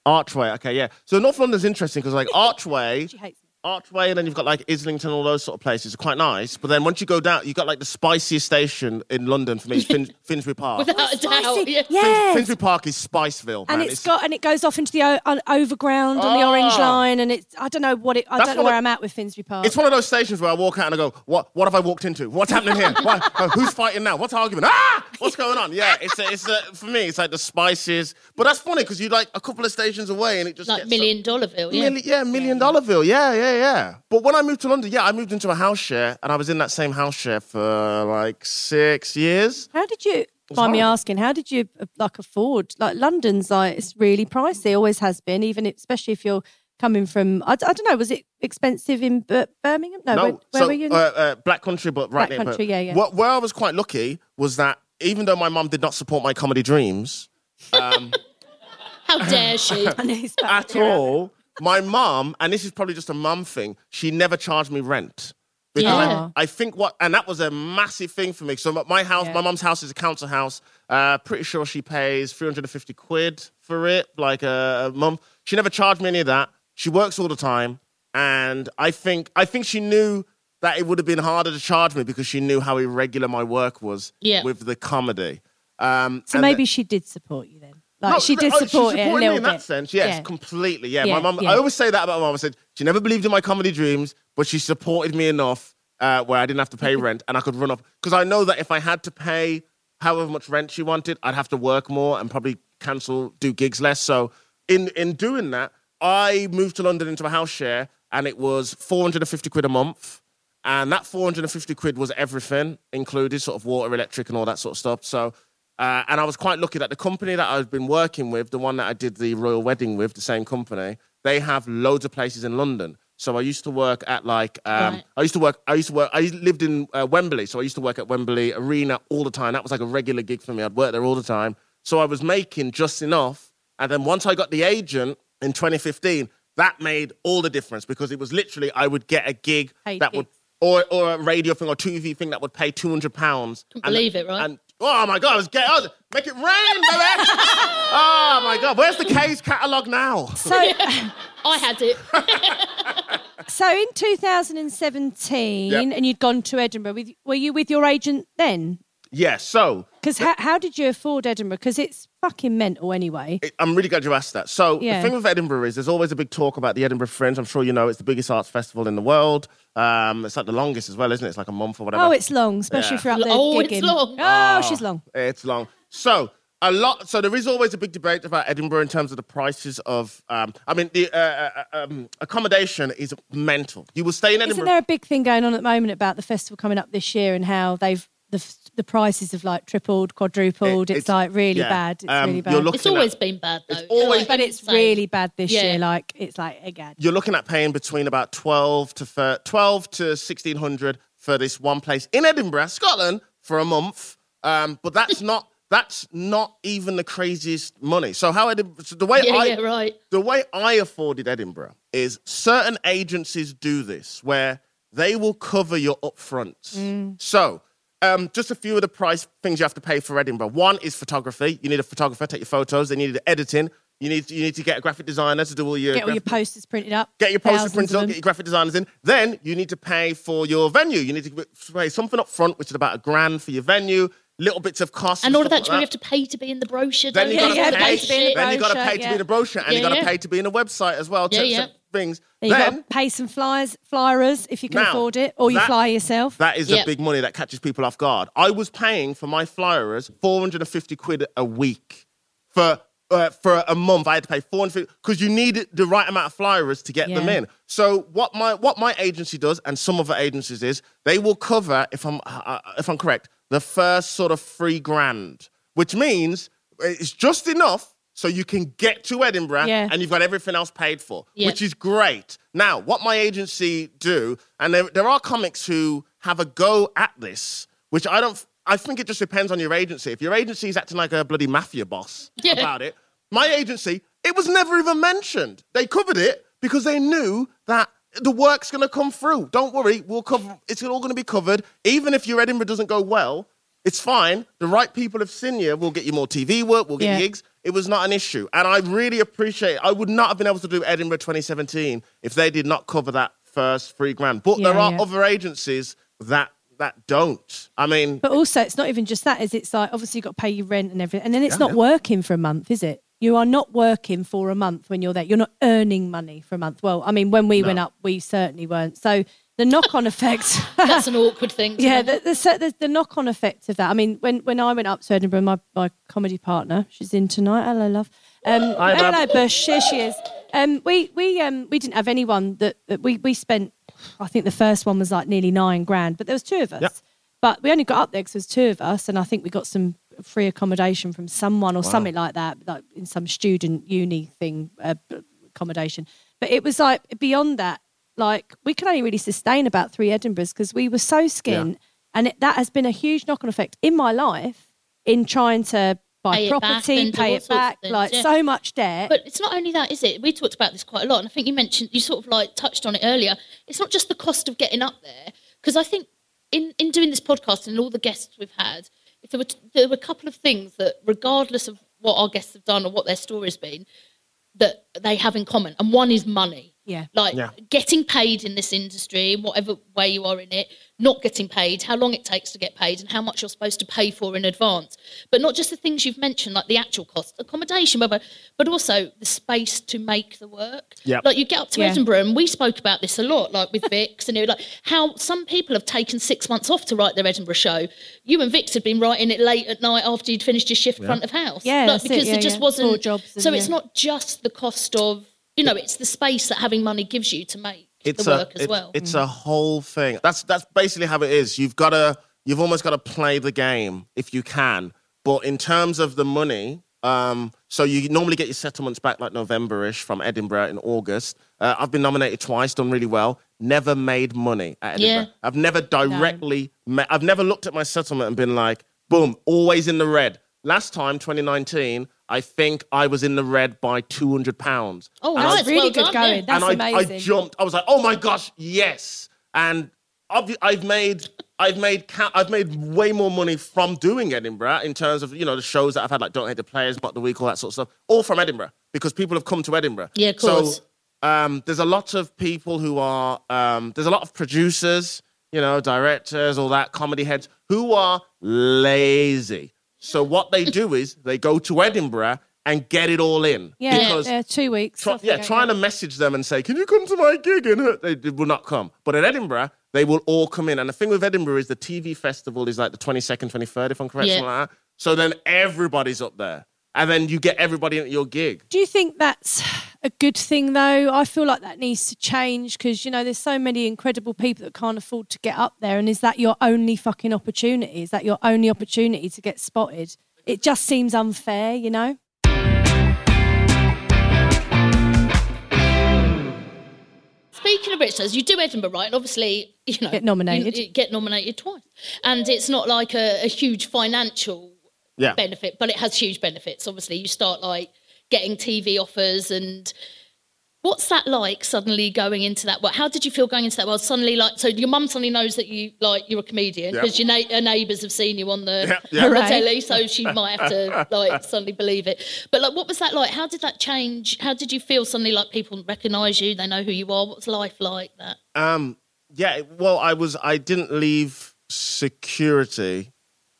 Archway. Okay, yeah. So North London's interesting because like Archway. She hates me. Archway, and then you've got like Islington, all those sort of places are quite nice. But then once you go down, you've got like the spiciest station in London for me, Fin- Finsbury Park. without a doubt. Spicy. Yeah. Yes. Finsbury Park is Spiceville, and man. it's got and it goes off into the o- on, overground on the Oh. Orange Line, and it's I don't know what it. I That's don't know what where I- I'm at with Finsbury Park. It's one of those stations where I walk out and I go, "What? What have I walked into? What's happening here? What, uh, who's fighting now? What's argument? Ah! What's going on? Yeah, it's a, it's a, for me. It's like the spices, but that's funny because you're like a couple of stations away and it just Like gets so- Million Dollarville, yeah. Milli- yeah, million dollarville. Yeah, yeah, yeah. Yeah. But when I moved to London, yeah, I moved into a house share and I was in that same house share for like six years. How did you? Mind me asking, how did you uh, like afford? Like London's like it's really pricey, always has been, even especially if you're coming from. I don't know, was it expensive in Bir- Birmingham? No, where, where so were you? Uh, uh, Black Country, but right Black near. Country, yeah, yeah. What, where I was quite lucky was that even though my mum did not support my comedy dreams How dare she? I know he's back. at all, my mom, and this is probably just a mum thing, she never charged me rent. Because Yeah. I, I think what, and that was a massive thing for me. So my- my house, Yeah. my mom's house is a council house. Uh, pretty sure she pays 350 quid for it, like a, a month. She never charged me any of that. She works all the time, and I think I think she knew that it would have been harder to charge me because she knew how irregular my work was Yeah. with the comedy. Um, So and maybe she did support you then. Like no, she did support it a supported me in bit. that sense. Yes, Yeah. completely. Yeah, Yeah, my mum. yeah. I always say that about my mum. I said she never believed in my comedy dreams, but she supported me enough uh, where I didn't have to pay rent and I could run off because I know that if I had to pay however much rent she wanted, I'd have to work more and probably cancel, do gigs less. So in in doing that, I moved to London into a house share, and it was four hundred and fifty quid a month. And that 450 quid was everything included, sort of water, electric, and all that sort of stuff. So, uh, and I was quite lucky that the company that I've been working with, the one that I did the royal wedding with, the same company, they have loads of places in London. So I used to work at like, um, Right. I used to work, I used to work, I lived in uh, Wembley. So I used to work at Wembley Arena all the time. That was like a regular gig for me. I'd work there all the time. So I was making just enough. And then once I got the agent in 2015, that made all the difference because it was literally, I would get a gig that would or or a radio thing or TV thing that would pay two hundred pounds. Couldn't believe it, right? And oh my god, I was getting oh, make it rain, baby! oh my god, where's the Kays catalog now? So, I had it. so in 2017, Yep. and you'd gone to Edinburgh. With, were you with your agent then? yeah, so Because how, how did you afford Edinburgh? Because it's fucking mental anyway. it- I'm really glad you asked that. So Yeah. the thing with Edinburgh is there's always a big talk about the Edinburgh Fringe. I'm sure you know it's the biggest arts festival in the world. Um, it's like the longest as well, isn't it? It's like a month or whatever. Oh, it's long, especially Yeah. if you're up there Oh, it's gigging. long. Oh, she's long. It's long. So a lot. So there is always a big debate about Edinburgh in terms of the prices of. Um, I mean, the uh, uh, um, accommodation is mental. You will stay in Edinburgh. Isn't there a big thing going on at the moment about the festival coming up this year and how they've the the prices have like tripled, quadrupled? It- it's, it's- like really yeah. bad. It's Um, really bad. It's always at- been bad, though. It's always- but it's insane. really bad this Yeah. year. Like it's like again. You're looking at paying between about twelve to thir- twelve to sixteen hundred for this one place in Edinburgh, Scotland, for a month. Um, but that's not that's not even the craziest money. So how Edinburgh, so the way Yeah, I yeah, right. the way I afforded Edinburgh is certain agencies do this where they will cover your upfronts. Mm. So, um, just a few of the price things you have to pay for Edinburgh. One is photography. You need a photographer take your photos. They need editing. You need you need to get a graphic designer to do all your Get all your posters printed up. Get your posters printed up, get your graphic designers in. Then you need to pay for your venue. You need to pay something up front, which is about a grand for your venue, little bits of cost. And all of stuff that, do like you have to pay to be in the brochure? then you you? got to yeah, pay, pay to be in the then you got to brochure, pay to be in the brochure, and Yeah, you got to yeah. pay to be in the website as well. Yeah, to, yeah. to things. Then you got Then to pay some flyers, flyers if you can Now, afford it, or you that- fly yourself. that is Yep. the big money that catches people off guard. I was paying for my flyers 450 quid a week for. Uh, for a month, I had to pay 450 because you need the right amount of flyers to get them in. So what my what my agency does, and some other agencies is, they will cover if I'm uh, if I'm correct, the first sort of three grand, which means it's just enough so you can get to Edinburgh Yeah. and you've got everything else paid for, Yeah. which is great. Now, what my agency do, and there, there are comics who have a go at this, which I don't. I think it just depends on your agency. If your agency is acting like a bloody mafia boss Yeah. about it, my agency, it was never even mentioned. They covered it because they knew that the work's going to come through. Don't worry, we'll cover. It's all going to be covered. Even if your Edinburgh doesn't go well, it's fine. The right people have seen you. We'll get you more TV work. We'll get Yeah. gigs. It was not an issue, and I really appreciate. it. I would not have been able to do Edinburgh 2017 if they did not cover that first three grand. But there are yeah. other agencies that that don't. I mean, But also, it's not even just that. Is it's like obviously you've got to pay your rent and everything, and then it's Yeah, not yeah. working for a month, is it? You are not working for a month when you're there. You're not earning money for a month. Well, I mean, when we went up, we certainly weren't. So the knock-on effect. That's an awkward thing. Yeah, the, the, the, the knock-on effect of that. I mean, when when I went up to Edinburgh, my, my comedy partner, she's in tonight. Hello, love. Um, Hi, hello, love. Bush. Here she is. Um, we we um we didn't have anyone that, that we we spent. I think the first one was like nearly nine grand, but there was two of us. Yep. But we only got up there because there was two of us, and I think we got some free accommodation from someone or something like that, like in some student uni thing uh, accommodation. But it was like beyond that, like we could only really sustain about three Edinburghs because we were so skint, and it, that has been a huge knock-on effect in my life in trying to buy Pay it back property, and pay it back, like yeah. so much debt. But it's not only that, is it? We talked about this quite a lot, and I think you mentioned you sort of like touched on it earlier. It's not just the cost of getting up there, because I think in in doing this podcast and all the guests we've had, there were there were a couple of things that, regardless of what our guests have done or what their story's been, that they have in common, and one is money. Yeah. Like Yeah. getting paid in this industry, whatever way you are in it, not getting paid, how long it takes to get paid, and how much you're supposed to pay for in advance. But not just the things you've mentioned, like the actual cost, accommodation, blah, blah, but also the space to make the work. Yep. Like you get up to Yeah. Edinburgh, and we spoke about this a lot, like with Vix, and it, like how some people have taken six months off to write their Edinburgh show. You and Vix had been writing it late at night after you'd finished your shift front of house. Yeah, like, that's it, because yeah, there just yeah. wasn't. Four jobs and so it's yeah. not just the cost of, you know, it's the space that having money gives you to make it's the a work as well. it's a whole thing. That's that's basically how it is. You've got to you've almost got to play the game if you can. But in terms of the money, um, so you normally get your settlements back like November-ish from Edinburgh in August. Uh, I've been nominated twice, done really well. Never made money at Edinburgh. Yeah. I've never directly. Ma- I've never looked at my settlement and been like, boom, always in the red. Last time, 2019, I think I was in the red by 200 pounds. Oh, And I- That's really well good done, going. yeah. That's and I, amazing. I jumped. I was like, "Oh my gosh, yes!" And I've, I've made, I've made, ca- I've made way more money from doing Edinburgh in terms of you know the shows that I've had, like Don't Hate the Playaz, Mock the Week, all that sort of stuff, all from Edinburgh because people have come to Edinburgh. Yeah, of course. So um, there's a lot of people who are, um, there's a lot of producers, you know, directors, all that, comedy heads who are lazy. So what they do is they go to Edinburgh and get it all in. yeah, because yeah, two weeks. Try, yeah, trying to message them and say, "Can you come to my gig?" and uh, they, they will not come. But at Edinburgh, they will all come in. And the thing with Edinburgh is the TV festival is like the twenty second, twenty third, if I'm correct, Yeah. like that. So then everybody's up there, and then you get everybody at your gig. Do you think that's a good thing though? I feel like that needs to change because you know there's so many incredible people that can't afford to get up there, and is that your only fucking opportunity? Is that your only opportunity to get spotted? It just seems unfair, you know. Speaking of which, as you do Edinburgh, right? And obviously, you know, Get nominated. You, you get nominated twice, and it's not like a, a huge financial Yeah. benefit, but it has huge benefits. Obviously, you start like getting TV offers and. What's that like? Suddenly going into that world. How did you feel going into that world? Suddenly, like, so your mum suddenly knows that you like you're a comedian Yeah. because your, na- your neighbours have seen you on the Yeah, yeah. on the telly, so she might have to like suddenly believe it. But like, what was that like? How did that change? How did you feel suddenly like people recognise you? They know who you are. What's life like that? Um, yeah, well, I was I didn't leave security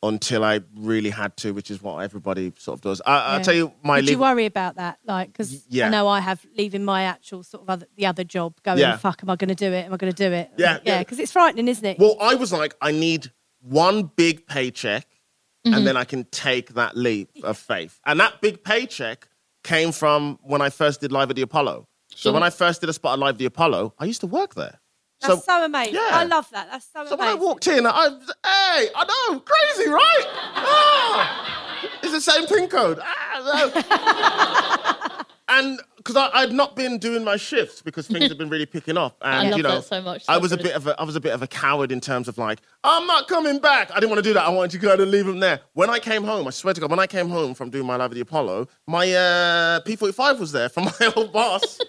until I really had to, which is what everybody sort of does. I, I'll Yeah. tell you my Did you worry about that? Like, because yeah. I know I have leaving my actual sort of other, the other job, going, Yeah. fuck, am I going to do it? Am I going to do it? Yeah, yeah, yeah. because it's frightening, isn't it? Well, I was like, I need one big paycheck, Mm-hmm. and then I can take that leap of faith. And that big paycheck came from when I first did Live at the Apollo. So when I first did a spot at Live at the Apollo, I used to work there. That's so, amazing. yeah. I love that. That's so, amazing. So when I walked in, I, hey, I know, crazy, right? Ah, it's the same pin code. Ah, no. and because I'd not been doing my shifts because things had been really picking up, and love you know, that so much. I So was a bit of a, I was a bit of a coward in terms of like, I'm not coming back. I didn't want to do that. I wanted to go and leave them there. When I came home, I swear to God, when I came home from doing my live at the Apollo, my uh, P45 was there from my old boss.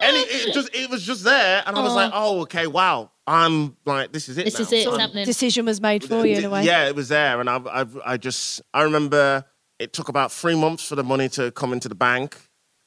and it, it just it was just there, and I was like, oh, okay, wow. I'm like, this is it. This now. is it. So It's happening. Decision was made for you in a way. yeah, it was there, and I, I, I just, I remember it took about three months for the money to come into the bank,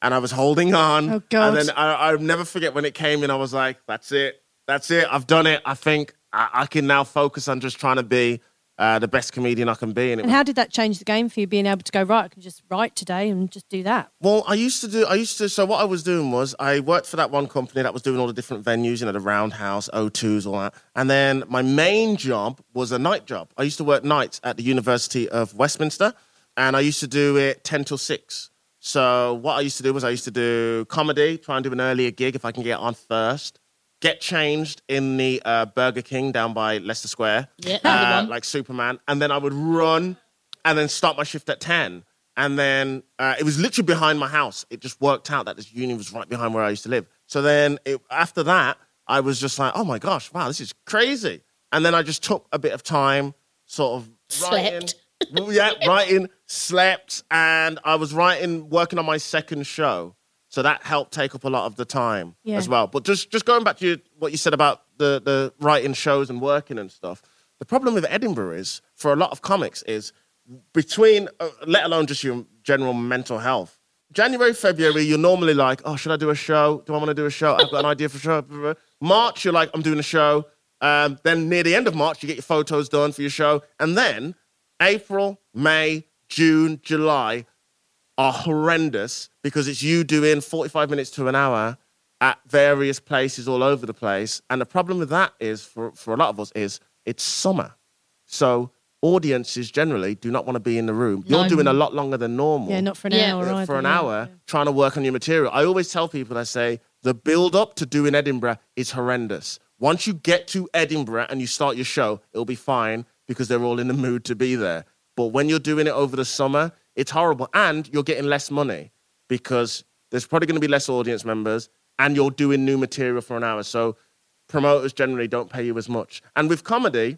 and I was holding on. Oh, God. And then I, I'll never forget when it came in. I was like, "That's it, that's it. I've done it. I think I, I can now focus on just trying to be uh, the best comedian I can be." And And was how did that change the game for you, being able to go, right, I can just write today and just do that? Well, I used to do. I used to. So what I was doing was I worked for that one company that was doing all the different venues, you know, the Roundhouse, O2s, all that. And then my main job was a night job. I used to work nights at the University of Westminster, and I used to do it ten till six. So what I used to do was I used to do comedy, try and do an earlier gig if I can get on first. Get changed in the uh, Burger King down by Leicester Square, Yeah, uh, like Superman, and then I would run and then start my shift at 10. And then uh, it was literally behind my house. It just worked out that this union was right behind where I used to live. So then it, after that, I was just like, oh my gosh, wow, this is crazy. And then I just took a bit of time, sort of writing. Slept. Well, yeah, writing, slept, and I was writing, working on my second show. So that helped take up a lot of the time Yeah. as well. But just just going back to you, what you said about the the writing shows and working and stuff. The problem with Edinburgh is for a lot of comics is between, uh, let alone just your general mental health. January, February, you're normally like, oh, should I do a show? Do I want to do a show? I've got an idea for a show. March, you're like, I'm doing a show. Um, then near the end of March, you get your photos done for your show. And then April, May, June, July are horrendous because it's you doing 45 minutes to an hour at various places all over the place. And the problem with that is, for, for a lot of us, is it's summer. So audiences generally do not want to be in the room. You're doing a lot longer than normal Yeah, not for an Yeah. hour. either, for an hour trying to work on your material. I always tell people, I say, the build up to doing Edinburgh is horrendous. Once you get to Edinburgh and you start your show, it'll be fine because they're all in the mood to be there. But when you're doing it over the summer, it's horrible. And you're getting less money because there's probably going to be less audience members and you're doing new material for an hour. So promoters generally don't pay you as much. And with comedy,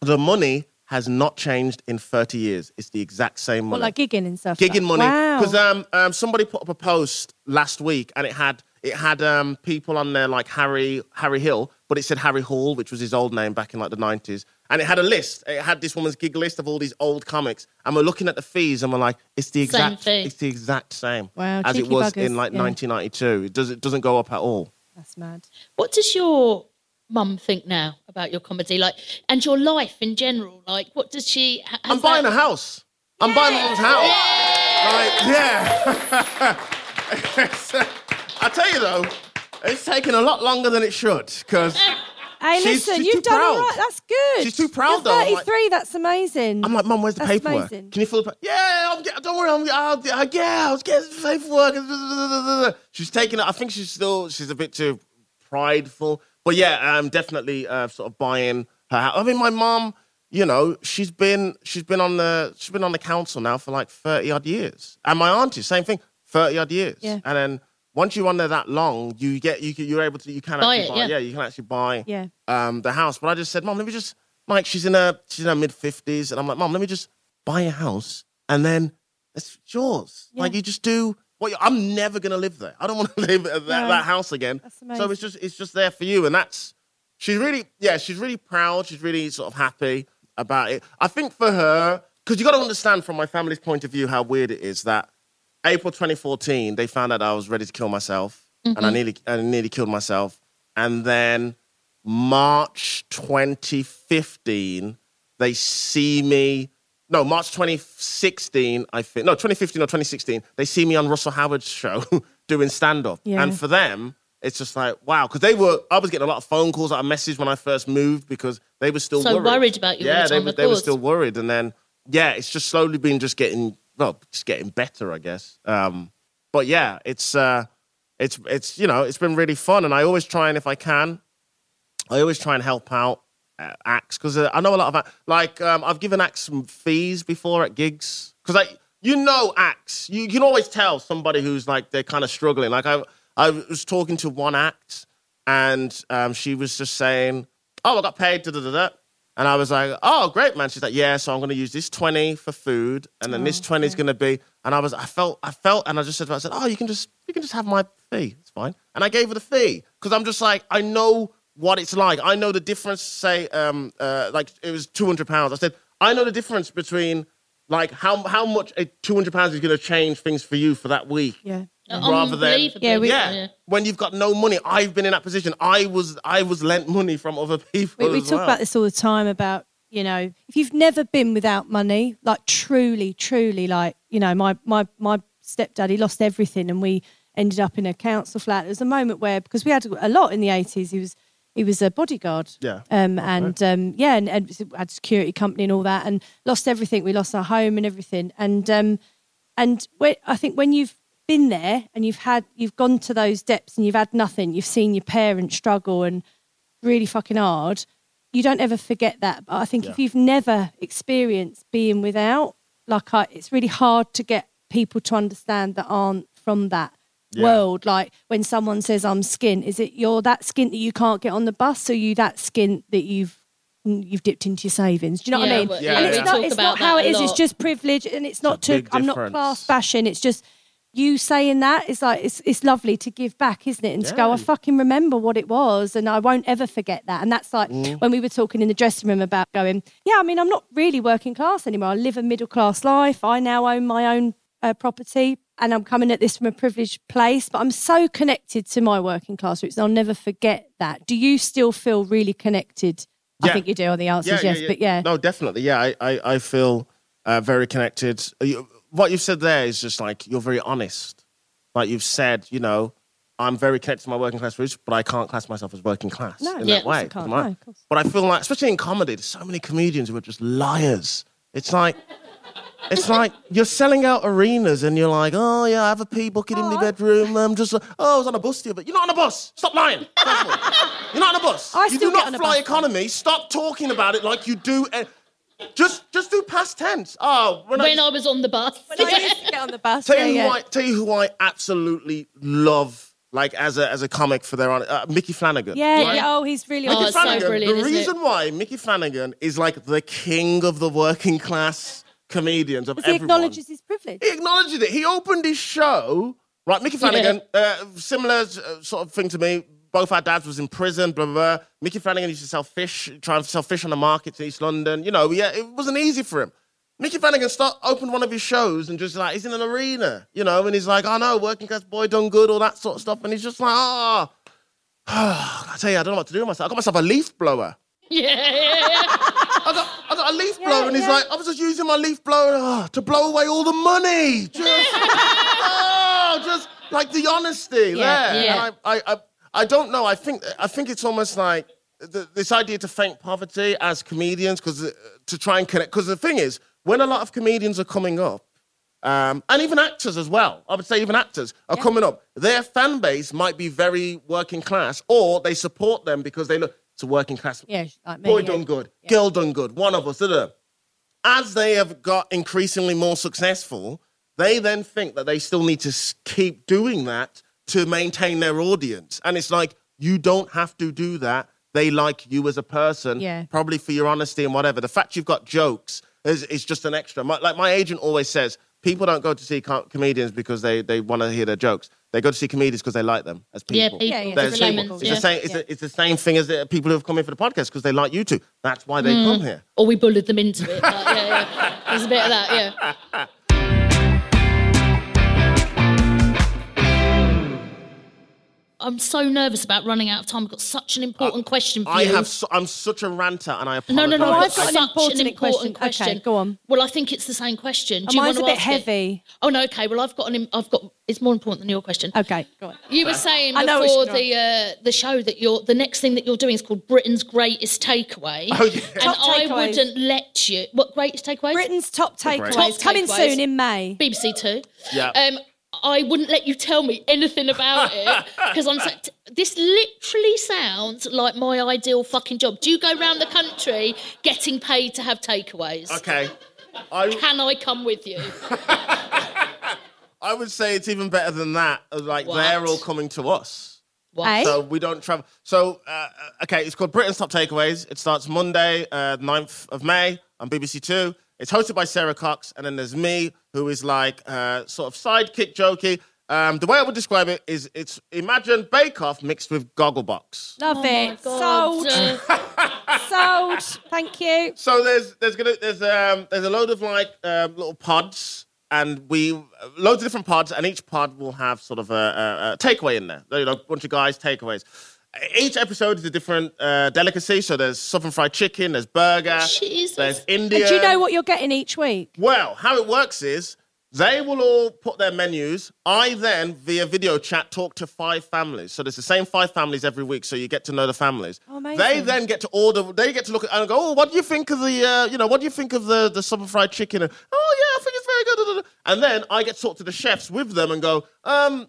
the money has not changed in 30 years. It's the exact same money What, like gigging and stuff? gigging like- money Wow. because um, um somebody put up a post last week and it had it had um people on there like Harry Harry Hill but it said Harry Hall which was his old name back in like the 90s and it had a list it had this woman's gig list of all these old comics and we're looking at the fees and we're like it's the exact fee. it's the exact same Wow, as it was buggers, in like yeah. 1992 it does it doesn't go up at all That's mad. What does your mum think now about your comedy, like, and your life in general? Like, what does she? I'm buying that- a house I'm buying a mum's house like yeah uh, I tell you though it's taken a lot longer than it should because Hey, She's- listen, she's you've done all proud. right. That's good. She's too proud, You're though. I'm like- 33. that's amazing. I'm like, Mum, where's the That's paperwork? amazing. Can you fill the pa-" Yeah, I'm get, don't worry, I'm, I'll, I'll, yeah, I was getting the paperwork. She's taking it. I think she's still, she's a bit too prideful. But yeah, I'm definitely uh, sort of buying her house. I mean, my mum, you know, she's been, she's been on the, she's been on the council now for like 30 odd years. And my auntie, same thing, 30 odd years. Yeah. And then once you're on there that long, you get, you, can- you're able to, you can Buy actually it, buy, yeah. you can actually buy yeah. um, the house. But I just said, Mom, let me just like she's in her she's in her mid fifties, and I'm like, Mom, let me just buy a house and then it's yours. Yeah. Like you just do. Well, I'm never gonna live there. I don't want to live at that, No. that house again. That's So it's just it's just there for you, and that's she's really yeah she's really proud. She's really sort of happy about it. I think for her because you got to understand from my family's point of view how weird it is that April 2014 they found out I was ready to kill myself, and I mm-hmm. nearly I nearly killed myself, and then March 2015 they see me. No, March 2016, I think. No, 2015 or 2016, they see me on Russell Howard's show doing stand up. Yeah. And for them, it's just like, wow. Because they were, I was getting a lot of phone calls, a message when I first moved because they were still So worried. worried about you Yeah, they, were- they were still worried. And then, yeah, it's just slowly been just getting, well, just getting better, I guess. Um, but yeah, it's, uh, it's, it's, you know, it's been really fun. And I always try and, if I can, I always try and help out uh, acts because uh, I know a lot of like um, I've given acts some fees before at gigs because I you know acts you, you can always tell somebody who's like they're kind of struggling. Like I I was talking to one act and um, she was just saying, "Oh, I got paid." Da, da, da. And I was like, "Oh, great, man." She's like, "Yeah, so I'm going to use this twenty for food, and then this twenty is going to be." And I was, I felt, I felt, and I just said, to her, I said, "Oh, you can just, you can just have my fee. It's fine." And I gave her the fee because I'm just like, I know what it's like. I know the difference. Say, um, uh, like it was two hundred pounds. I said, I know the difference between like how how much a two hundred pounds is going to change things for you for that week. Yeah. Rather than Yeah, we- yeah, when you've got no money, I've been in that position. I was I was lent money from other people. We, we as talk well. about this all the time about, you know, if you've never been without money, like truly, truly, like, you know, my, my, my stepdad, he lost everything and we ended up in a council flat. There was a moment where, because we had a lot in the 80s, he was, he was a bodyguard. Yeah. Um, and um, yeah, and, and had security company and all that and lost everything. We lost our home and everything. And, um, and when, I think when you've been there and you've had, you've gone to those depths and you've had nothing, you've seen your parents struggle and really fucking hard, you don't ever forget that. But I think if you've never experienced being without, like I, it's really hard to get people to understand that aren't from that world. Like when someone says I'm skint, is it you're that skint that you can't get on the bus, or you that skint that you've you've dipped into your savings? Do you know what I mean? but- yeah, and we it's not talk it's about not how that it a is. It's lot. just privilege, and it's not It's a to. I'm not difference. class bashing. It's just you saying that is like it's it's lovely to give back, isn't it? And to go, I fucking remember what it was, and I won't ever forget that. And that's like Mm. when we were talking in the dressing room about going, yeah, I mean, I'm not really working class anymore. I live a middle class life. I now own my own uh, property, and I'm coming at this from a privileged place. But I'm so connected to my working class roots, and I'll never forget that. Do you still feel really connected? I think you do. The answer is yes, but yeah, No, definitely. Yeah, I, I, I feel uh, very connected. You- What you've said there is just like you're very honest. Like you've said, you know, I'm very connected to my working class roots, but I can't class myself as working class No, in Yeah. that way. of course you can't. I? No. But I feel like, especially in comedy, there's so many comedians who are just liars. It's like, it's like you're selling out arenas and you're like, oh yeah, I have a pee bucket in my bedroom. I'm just, like, oh, I was on a bus here, but you're not on a bus. Stop lying. first of all. You're not on a bus. I you do not fly economy. Stop talking about it like you do. eh, just, just do past tense. Oh, when, When I, I was on the bus. When I used to get on the bus, tell yeah, you yeah. who I tell you who I absolutely love, like as a as a comic for their uh, Micky Flanagan. Yeah, right? yeah. Oh, he's really Oh, Micky it's so brilliant, the isn't it? reason why Micky Flanagan is like the king of the working class comedians of Because he everyone. acknowledges his privilege. He acknowledges it. He opened his show, right? Micky Flanagan, uh, similar uh, sort of thing to me. Both our dads was in prison, blah, blah, blah. Micky Flanagan used to sell fish, try to sell fish on the market in East London. You know, yeah, it wasn't easy for him. Micky Flanagan start, opened one of his shows and just like, he's in an arena, you know, and he's like, I know, working class boy done good, all that sort of stuff. And he's just like, ah, oh, I tell you, I don't know what to do with myself. I got myself a leaf blower. yeah, yeah, yeah. I got, I got a leaf blower, and he's like, I was just using my leaf blower oh, to blow away all the money. Just, oh, just like the honesty Yeah, there. yeah. And I, I, I, I don't know. I think, I think it's almost like the, this idea to thank poverty as comedians, because to try and connect. Because the thing is, when a lot of comedians are coming up, um, and even actors as well. I would say even actors are coming up. Their fan base might be very working class, or they support them because they look it's a working class Yeah, like me. boy yeah. done good, girl done good, one of us. Da-da. As they have got increasingly more successful, they then think that they still need to keep doing that to maintain their audience. And it's like, you don't have to do that they like you as a person, Yeah. probably for your honesty and whatever. The fact you've got jokes is, is just an extra. My, like my agent always says, people don't go to see co- comedians because they, they want to hear their jokes. They go to see comedians because they like them as Yeah, people. people. Yeah, yeah, There's different people- levels, it's, yeah. the same, it's, the, it's the same thing as the people who have come in for the podcast because they like you too. That's why they Mm. come here. Or we bullied them into it. Like, yeah, yeah. There's a bit of that, yeah. I'm so nervous about running out of time. I've got such an important question for I you. have. Su- I'm such a ranter, and I apologize. no, no, no. I've I've got got an such important an important question. question. Okay, go on. Well, I think it's the same question. Do you mine's want a to bit ask it? heavy. Oh no, okay. Well, I've got an. I've got. It's more important than your question. Okay, go on. You were saying I know before you're the uh, the show that you're the next thing that you're doing is called Britain's Greatest Takeaway. Oh, yeah. And Top I takeaways. wouldn't let you. What greatest takeaways? Britain's top takeaways Top coming soon in May. BBC Two. Yeah. Um, I wouldn't let you tell me anything about it because I'm. So, t- this literally sounds like my ideal fucking job. Do you go around the country getting paid to have takeaways? Okay. I, Can I come with you? I would say it's even better than that. Like What? they're all coming to us. What? Eh? So we don't travel. So, uh, okay, it's called Britain's Top Takeaways. It starts Monday, uh, 9th of May on BBC Two. It's hosted by Sara Cox, and then there's me, who is like uh, sort of sidekick jokey. Um, the way I would describe it is it's imagine Bake Off mixed with Gogglebox. Love it. Sold. Sold. Thank you. So there's there's gonna there's um there's a load of like um, little pods, and we loads of different pods, and each pod will have sort of a, a, a takeaway in there. You know, a bunch of guys takeaways. Each episode is a different uh, delicacy. So there's southern fried chicken, there's burger, Jesus. there's Indian. And do you know what you're getting each week? Well, how it works is they will all put their menus. I then, via video chat, talk to five families. So there's the same five families every week. So you get to know the families. Oh, amazing. They then get to order. They get to look at and go, oh, what do you think of the, uh, you know, what do you think of the the southern fried chicken? And, oh yeah, I think it's very good. da, da, da." And then I get to talk to the chefs with them and go, um.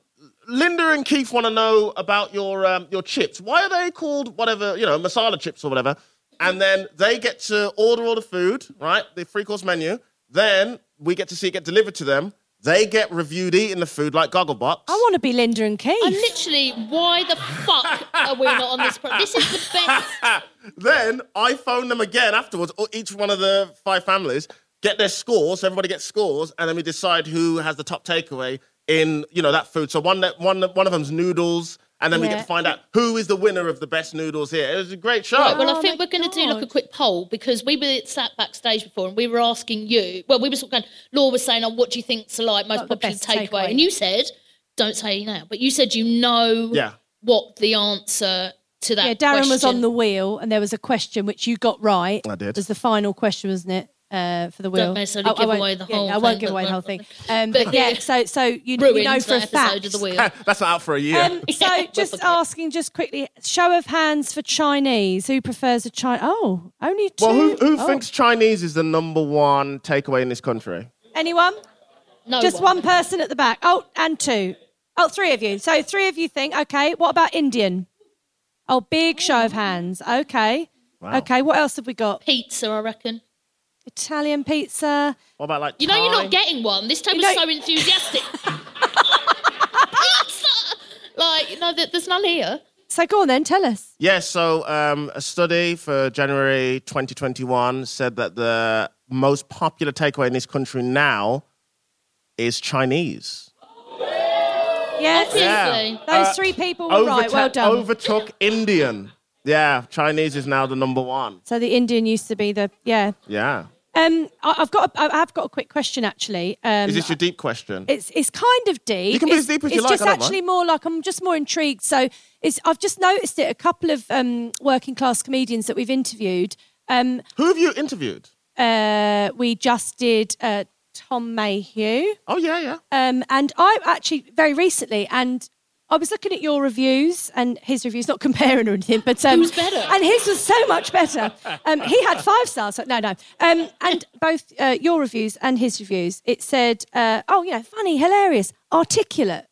Linda and Keith want to know about your um, your chips. Why are they called whatever, you know, masala chips or whatever? And then they get to order all the food, right? The three course menu. Then we get to see it get delivered to them. They get reviewed eating the food like Gogglebox. I want to be Linda and Keith. I'm literally. Why the fuck are we not on this? Pro- this is the best. then I phone them again afterwards, or each one of the five families, get their scores, everybody gets scores, and then we decide who has the top takeaway in, you know, that food. So one that one one of them's noodles, and then we get to find out who is the winner of the best noodles here. It was a great show. Right, well, Oh I think we're going to do like a quick poll because we were sat backstage before and we were asking you. Well, we were sort of going. Laura was saying, "Oh, what do you think's the like most Like popular best takeaway?" takeaway. And you said, "Don't say now," but you said you know Yeah. what the answer to that. yeah, Darren was on the wheel, and there was a question which you got right. I did. It was the final question, wasn't it? Uh, for the wheel. necessarily I- I give won't- away the yeah, whole I won't give away the whole thing. Um, but but yeah, yeah. so so you, you know for a fact. of the wheel. That's not out for a year. Um, so Yeah, just asking, just quickly, show of hands for Chinese. Who prefers a Chinese? Oh, only two. well, who, who Oh. thinks Chinese is the number one takeaway in this country? Anyone? no Just one person at the back. Oh, and two. Oh, three of you. So three of you think. Okay. What about Indian? Oh, big show of hands. Okay. Wow. Okay. What else have we got? pizza. I reckon. Italian pizza. What about like You know, you're Thai? not getting one. This time You was know- so enthusiastic. pizza. Like, no, there- there's none here. So go on then. Tell us. Yes, so um, a study for January 2021 said that the most popular takeaway in this country now is Chinese. Yes. Obviously. Those Uh, three people were right. Overta- Well done. Overtook Indian. Yeah, Chinese is now the number one. so the Indian used to be the yeah. Yeah. Um, I, I've got. A, I have got a quick question actually. Um, Is this your deep question? It's it's kind of deep. You can be it's, as deep as you like, It's just actually more like I'm just more intrigued. So it's I've just noticed it. A couple of um, working class comedians that we've interviewed. Um, Who have you interviewed? uh, we just did uh, Tom Mayhew, Oh, yeah, yeah. um, and I actually very recently and. I was looking at your reviews and his reviews, not comparing or anything, but um, Who's better? And his was so much better. Um, he had five stars. So, no, no. Um, and both uh, your reviews and his reviews, it said, uh, "Oh, you know, funny, hilarious, articulate,"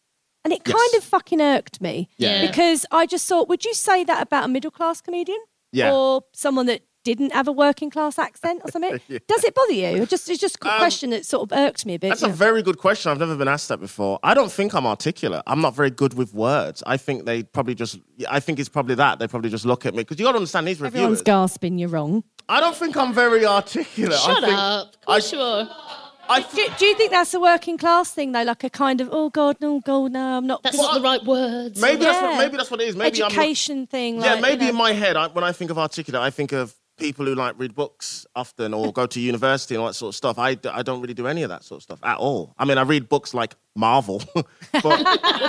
and it kind of fucking irked me Yeah. because I just thought, would you say that about a middle class comedian? Yeah. Or someone that didn't have a working class accent or something? Does it bother you? Just it's just a question that sort of irked me a bit. Um, That's you a very good question. I've never been asked that before. I don't think I'm articulate. I'm not very good with words. I think they probably just. I think it's probably that they probably just look at me because you got to understand these Everyone's gasping. You're wrong. I don't think I'm very articulate. I Shut think, up. Of I, course you are. I Do, do you think that's a working class thing though? Like a kind of oh god no god no I'm not. That's not the right words. maybe that's what maybe that's what it is. Maybe I'm not- education thing. yeah, like, maybe you in my head, I, when I think of articulate, I think of people who like read books often or go to university and all that sort of stuff. I, d- I don't really do any of that sort of stuff at all. I mean, I read books like Marvel, but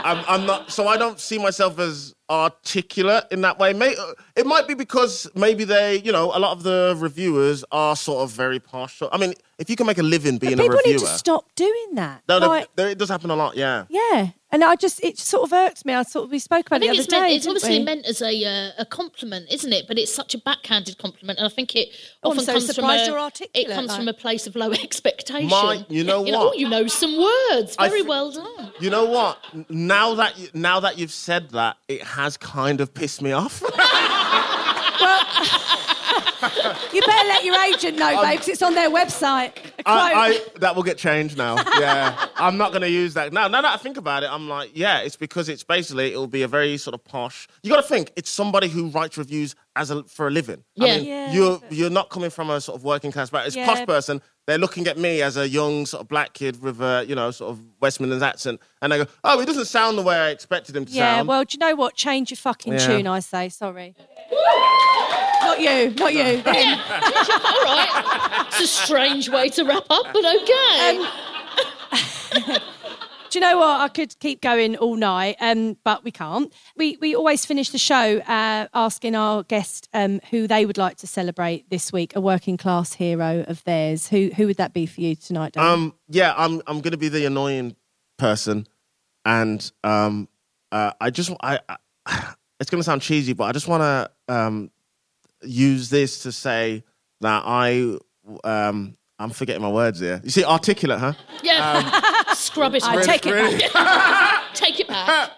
I'm, I'm not. So I don't see myself as articulate in that way. May, it might be because maybe they, you know, a lot of the reviewers are sort of very partial. I mean, if you can make a living being But a people reviewer, need to stop doing that. no, no, Like, there- it does happen a lot. Yeah. yeah, and I just it sort of irked me. I sort of we spoke I about it think the it's other meant. day. It's didn't obviously we? meant as a uh, a compliment, isn't it? But it's such a backhanded compliment, and I think it Oh, I'm often so comes from a, it comes like- from a place of low expectation. My- you know you what? oh, you know some words. Very f- well done. You know what? Now that you, now that you've said that, it has kind of pissed me off. You better let your agent know, um, babe, 'cause it's on their website. I, I, that will get changed now. Yeah, I'm not going to use that now. Now that I think about it, I'm like, yeah, it's because it's basically it will be a very sort of posh. You got to think it's somebody who writes reviews as a for a living. I Yeah. mean, Yeah, you're you're not coming from a sort of working class background. It's Yeah. posh person. They're looking at me as a young sort of black kid with a you know sort of West Midlands accent, and they go, oh, he doesn't sound the way I expected him to yeah, sound. well, do you know what? Change your fucking Yeah. tune, I say. Sorry. Not you, not you. Them. All right. It's a strange way to wrap up, but okay. Do you know what? I could keep going all night, um, but we can't. We we always finish the show uh, asking our guest um, who they would like to celebrate this week, a working class hero of theirs. Who who would that be for you tonight, Dan? Um, yeah, I'm I'm gonna be the annoying person, and um, uh, I just I, I it's gonna sound cheesy, but I just want to um use this to say that I um I'm forgetting my words here. You see, articulate, huh? yeah. Scrub it. I out. take it back. Take it back.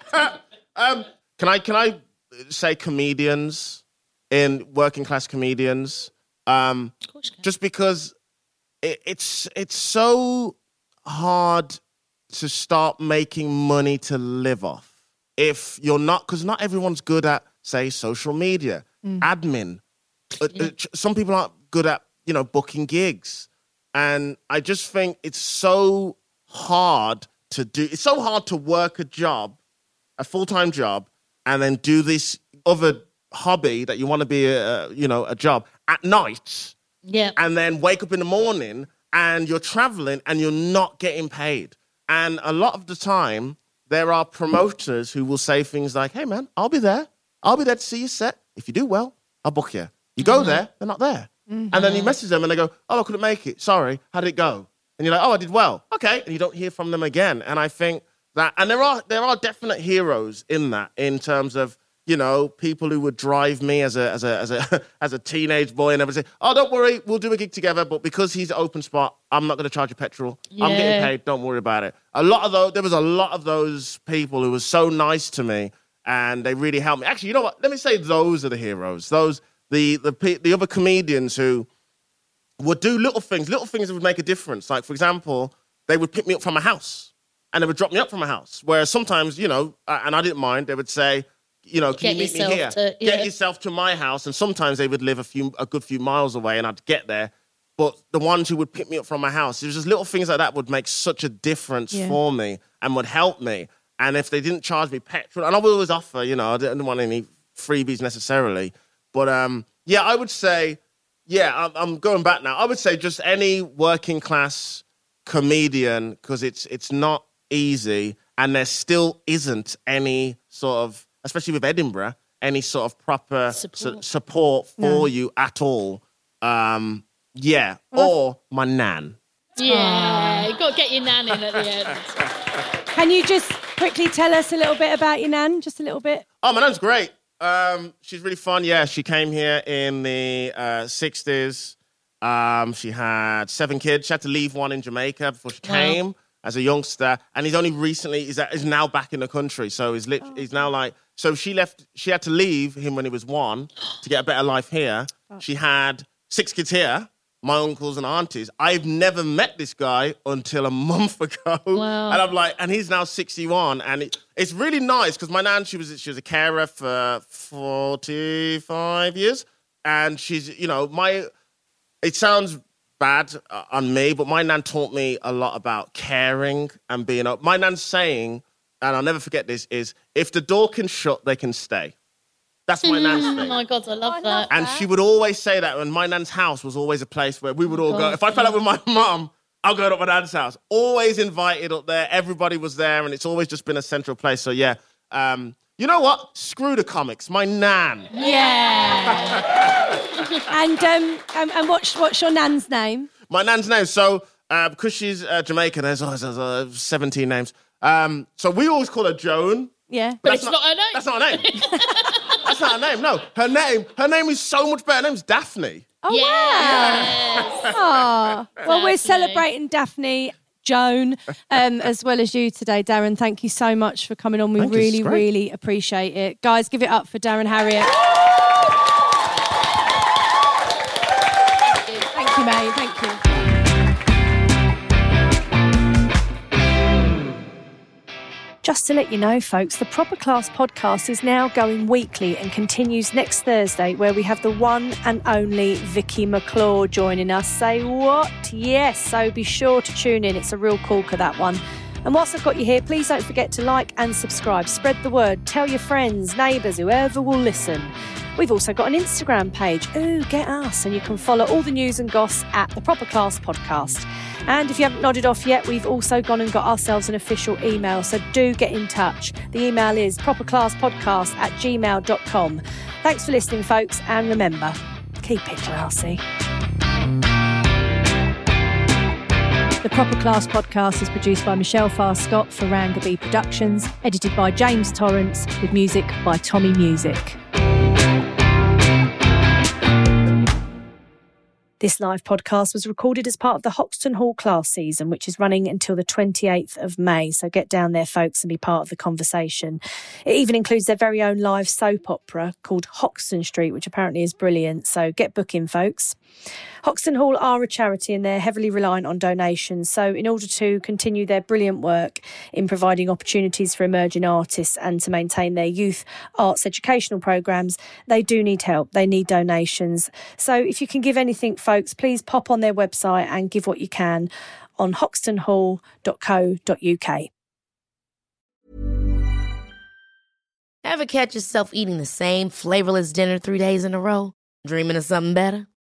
Um, can I can I say comedians in working class comedians? Um, Of course just because it, it's it's so hard to start making money to live off if you're not because not everyone's good at say social media admin. Uh, uh, some people aren't good at you know booking gigs. And i just think it's so hard to do it's so hard to work a job a full-time job and then do this other hobby that you want to be a, you know a job at night. Yeah. and then wake up in the morning and you're traveling and you're not getting paid. And a lot of the time, there are promoters who will say things like, hey, man, I'll be there. I'll be there to see you set. If you do well, I'll book you. You go mm-hmm. there, they're not there. And then you mm-hmm. message them and they go, oh, I couldn't make it. Sorry. How did it go? And you're like, oh, I did well. Okay. And you don't hear from them again. And I think that, and there are, there are definite heroes in that in terms of, you know, people who would drive me as a as a as a as a teenage boy and everything. say, "Oh, don't worry, we'll do a gig together." But because he's an open spot, I'm not going to charge you petrol. I'm getting paid. Don't worry about it. A lot of those, there was a lot of those people who were so nice to me, and they really helped me. Actually, you know what? Let me say those are the heroes. Those the the the other comedians who would do little things, little things that would make a difference. Like for example, they would pick me up from a house, and they would drop me up from a house. Whereas sometimes, you know, and I didn't mind. They would say, you know, can Get you meet me here? to- yeah. Get yourself to my house. And sometimes they would live a few, a good few miles away, and I'd get there. But the ones who would pick me up from my house, it was just little things like that would make such a difference Yeah. for me and would help me. And if they didn't charge me petrol, and I would always offer, you know, I didn't want any freebies necessarily. But um, yeah, I would say, yeah, I'm, I'm going back now. I would say just any working class comedian because it's it's not easy, and there still isn't any sort of, especially with Edinburgh, any sort of proper su- Support. support for you at all. Um, yeah, or my nan. Yeah. You've got to get your nan in at the end. Can you just quickly tell us a little bit about your nan? Just a little bit. Oh, my nan's great. Um, she's really fun. Yeah, she came here in the uh, 60s. Um, she had seven kids. She had to leave one in Jamaica before she Wow. came as a youngster. And he's only recently, he's, is now back in the country. So he's, lit- he's now like So she left. She had to leave him when he was one to get a better life here. She had six kids here. My uncles and aunties. I've never met this guy until a month ago, Wow. and I'm like, and he's now 61, and it, it's really nice because my nan, she was she was a carer for 45 years, and she's you know my. It sounds bad uh, on me, but my nan taught me a lot about caring and being up. My nan's saying, and I'll never forget this, is if the door can shut, they can stay. That's my nan's Oh my god, I love that. And she would always say that, and my nan's house was always a place where we would all go. If I fell out with my mum, I'll go to my nan's house. Always invited up there. Everybody was there, and it's always just been a central place. So yeah, um, you know what? Screw the comics. My nan. Yeah. and um, and, and what's what's your nan's name? My nan's name. So uh, because she's uh, Jamaican, there's, oh, there's uh, 17 names. Um, so we always call her Joan. Yeah. but that's it's not, her name. That's not her name. that's not her name. No, her name. Her name is so much better. Her name's Daphne. Oh Yes. wow. Oh, well, we're celebrating Daphne. Joan, um, as well as you today, Darren. Thank you so much for coming on. We Thank really, really appreciate it. Guys, give it up for Darren Harriott. Just to let you know, folks, the Proper Class podcast is now going weekly and continues next Thursday, where we have the one and only Vicky McClure joining us. Say what? Yes, so be sure to tune in. It's a real corker, that one. And whilst I've got you here, please don't forget to like and subscribe. Spread the word. Tell your friends, neighbours, whoever will listen. We've also got an Instagram page. Ooh, get us. And you can follow all the news and goss at the Proper Class Podcast. And if you haven't nodded off yet, we've also gone and got ourselves an official email. So do get in touch. The email is properclasspodcast at gmail.com. Thanks for listening, folks. And remember, keep it classy. The Proper Class podcast is produced by Michelle Farr Scott for Rangaby Productions, edited by James Torrance, with music by Tommy Music. This live podcast was recorded as part of the Hoxton Hall class season, which is running until the 28th of May. So get down there, folks, and be part of the conversation. It even includes their very own live soap opera called Hoxton Street, which apparently is brilliant. So get booking, folks. Hoxton Hall are a charity and they're heavily reliant on donations. So, in order to continue their brilliant work in providing opportunities for emerging artists and to maintain their youth arts educational programs, they do need help. They need donations. So, if you can give anything, folks, please pop on their website and give what you can on hoxtonhall.co.uk. Ever catch yourself eating the same flavorless dinner three days in a row? Dreaming of something better?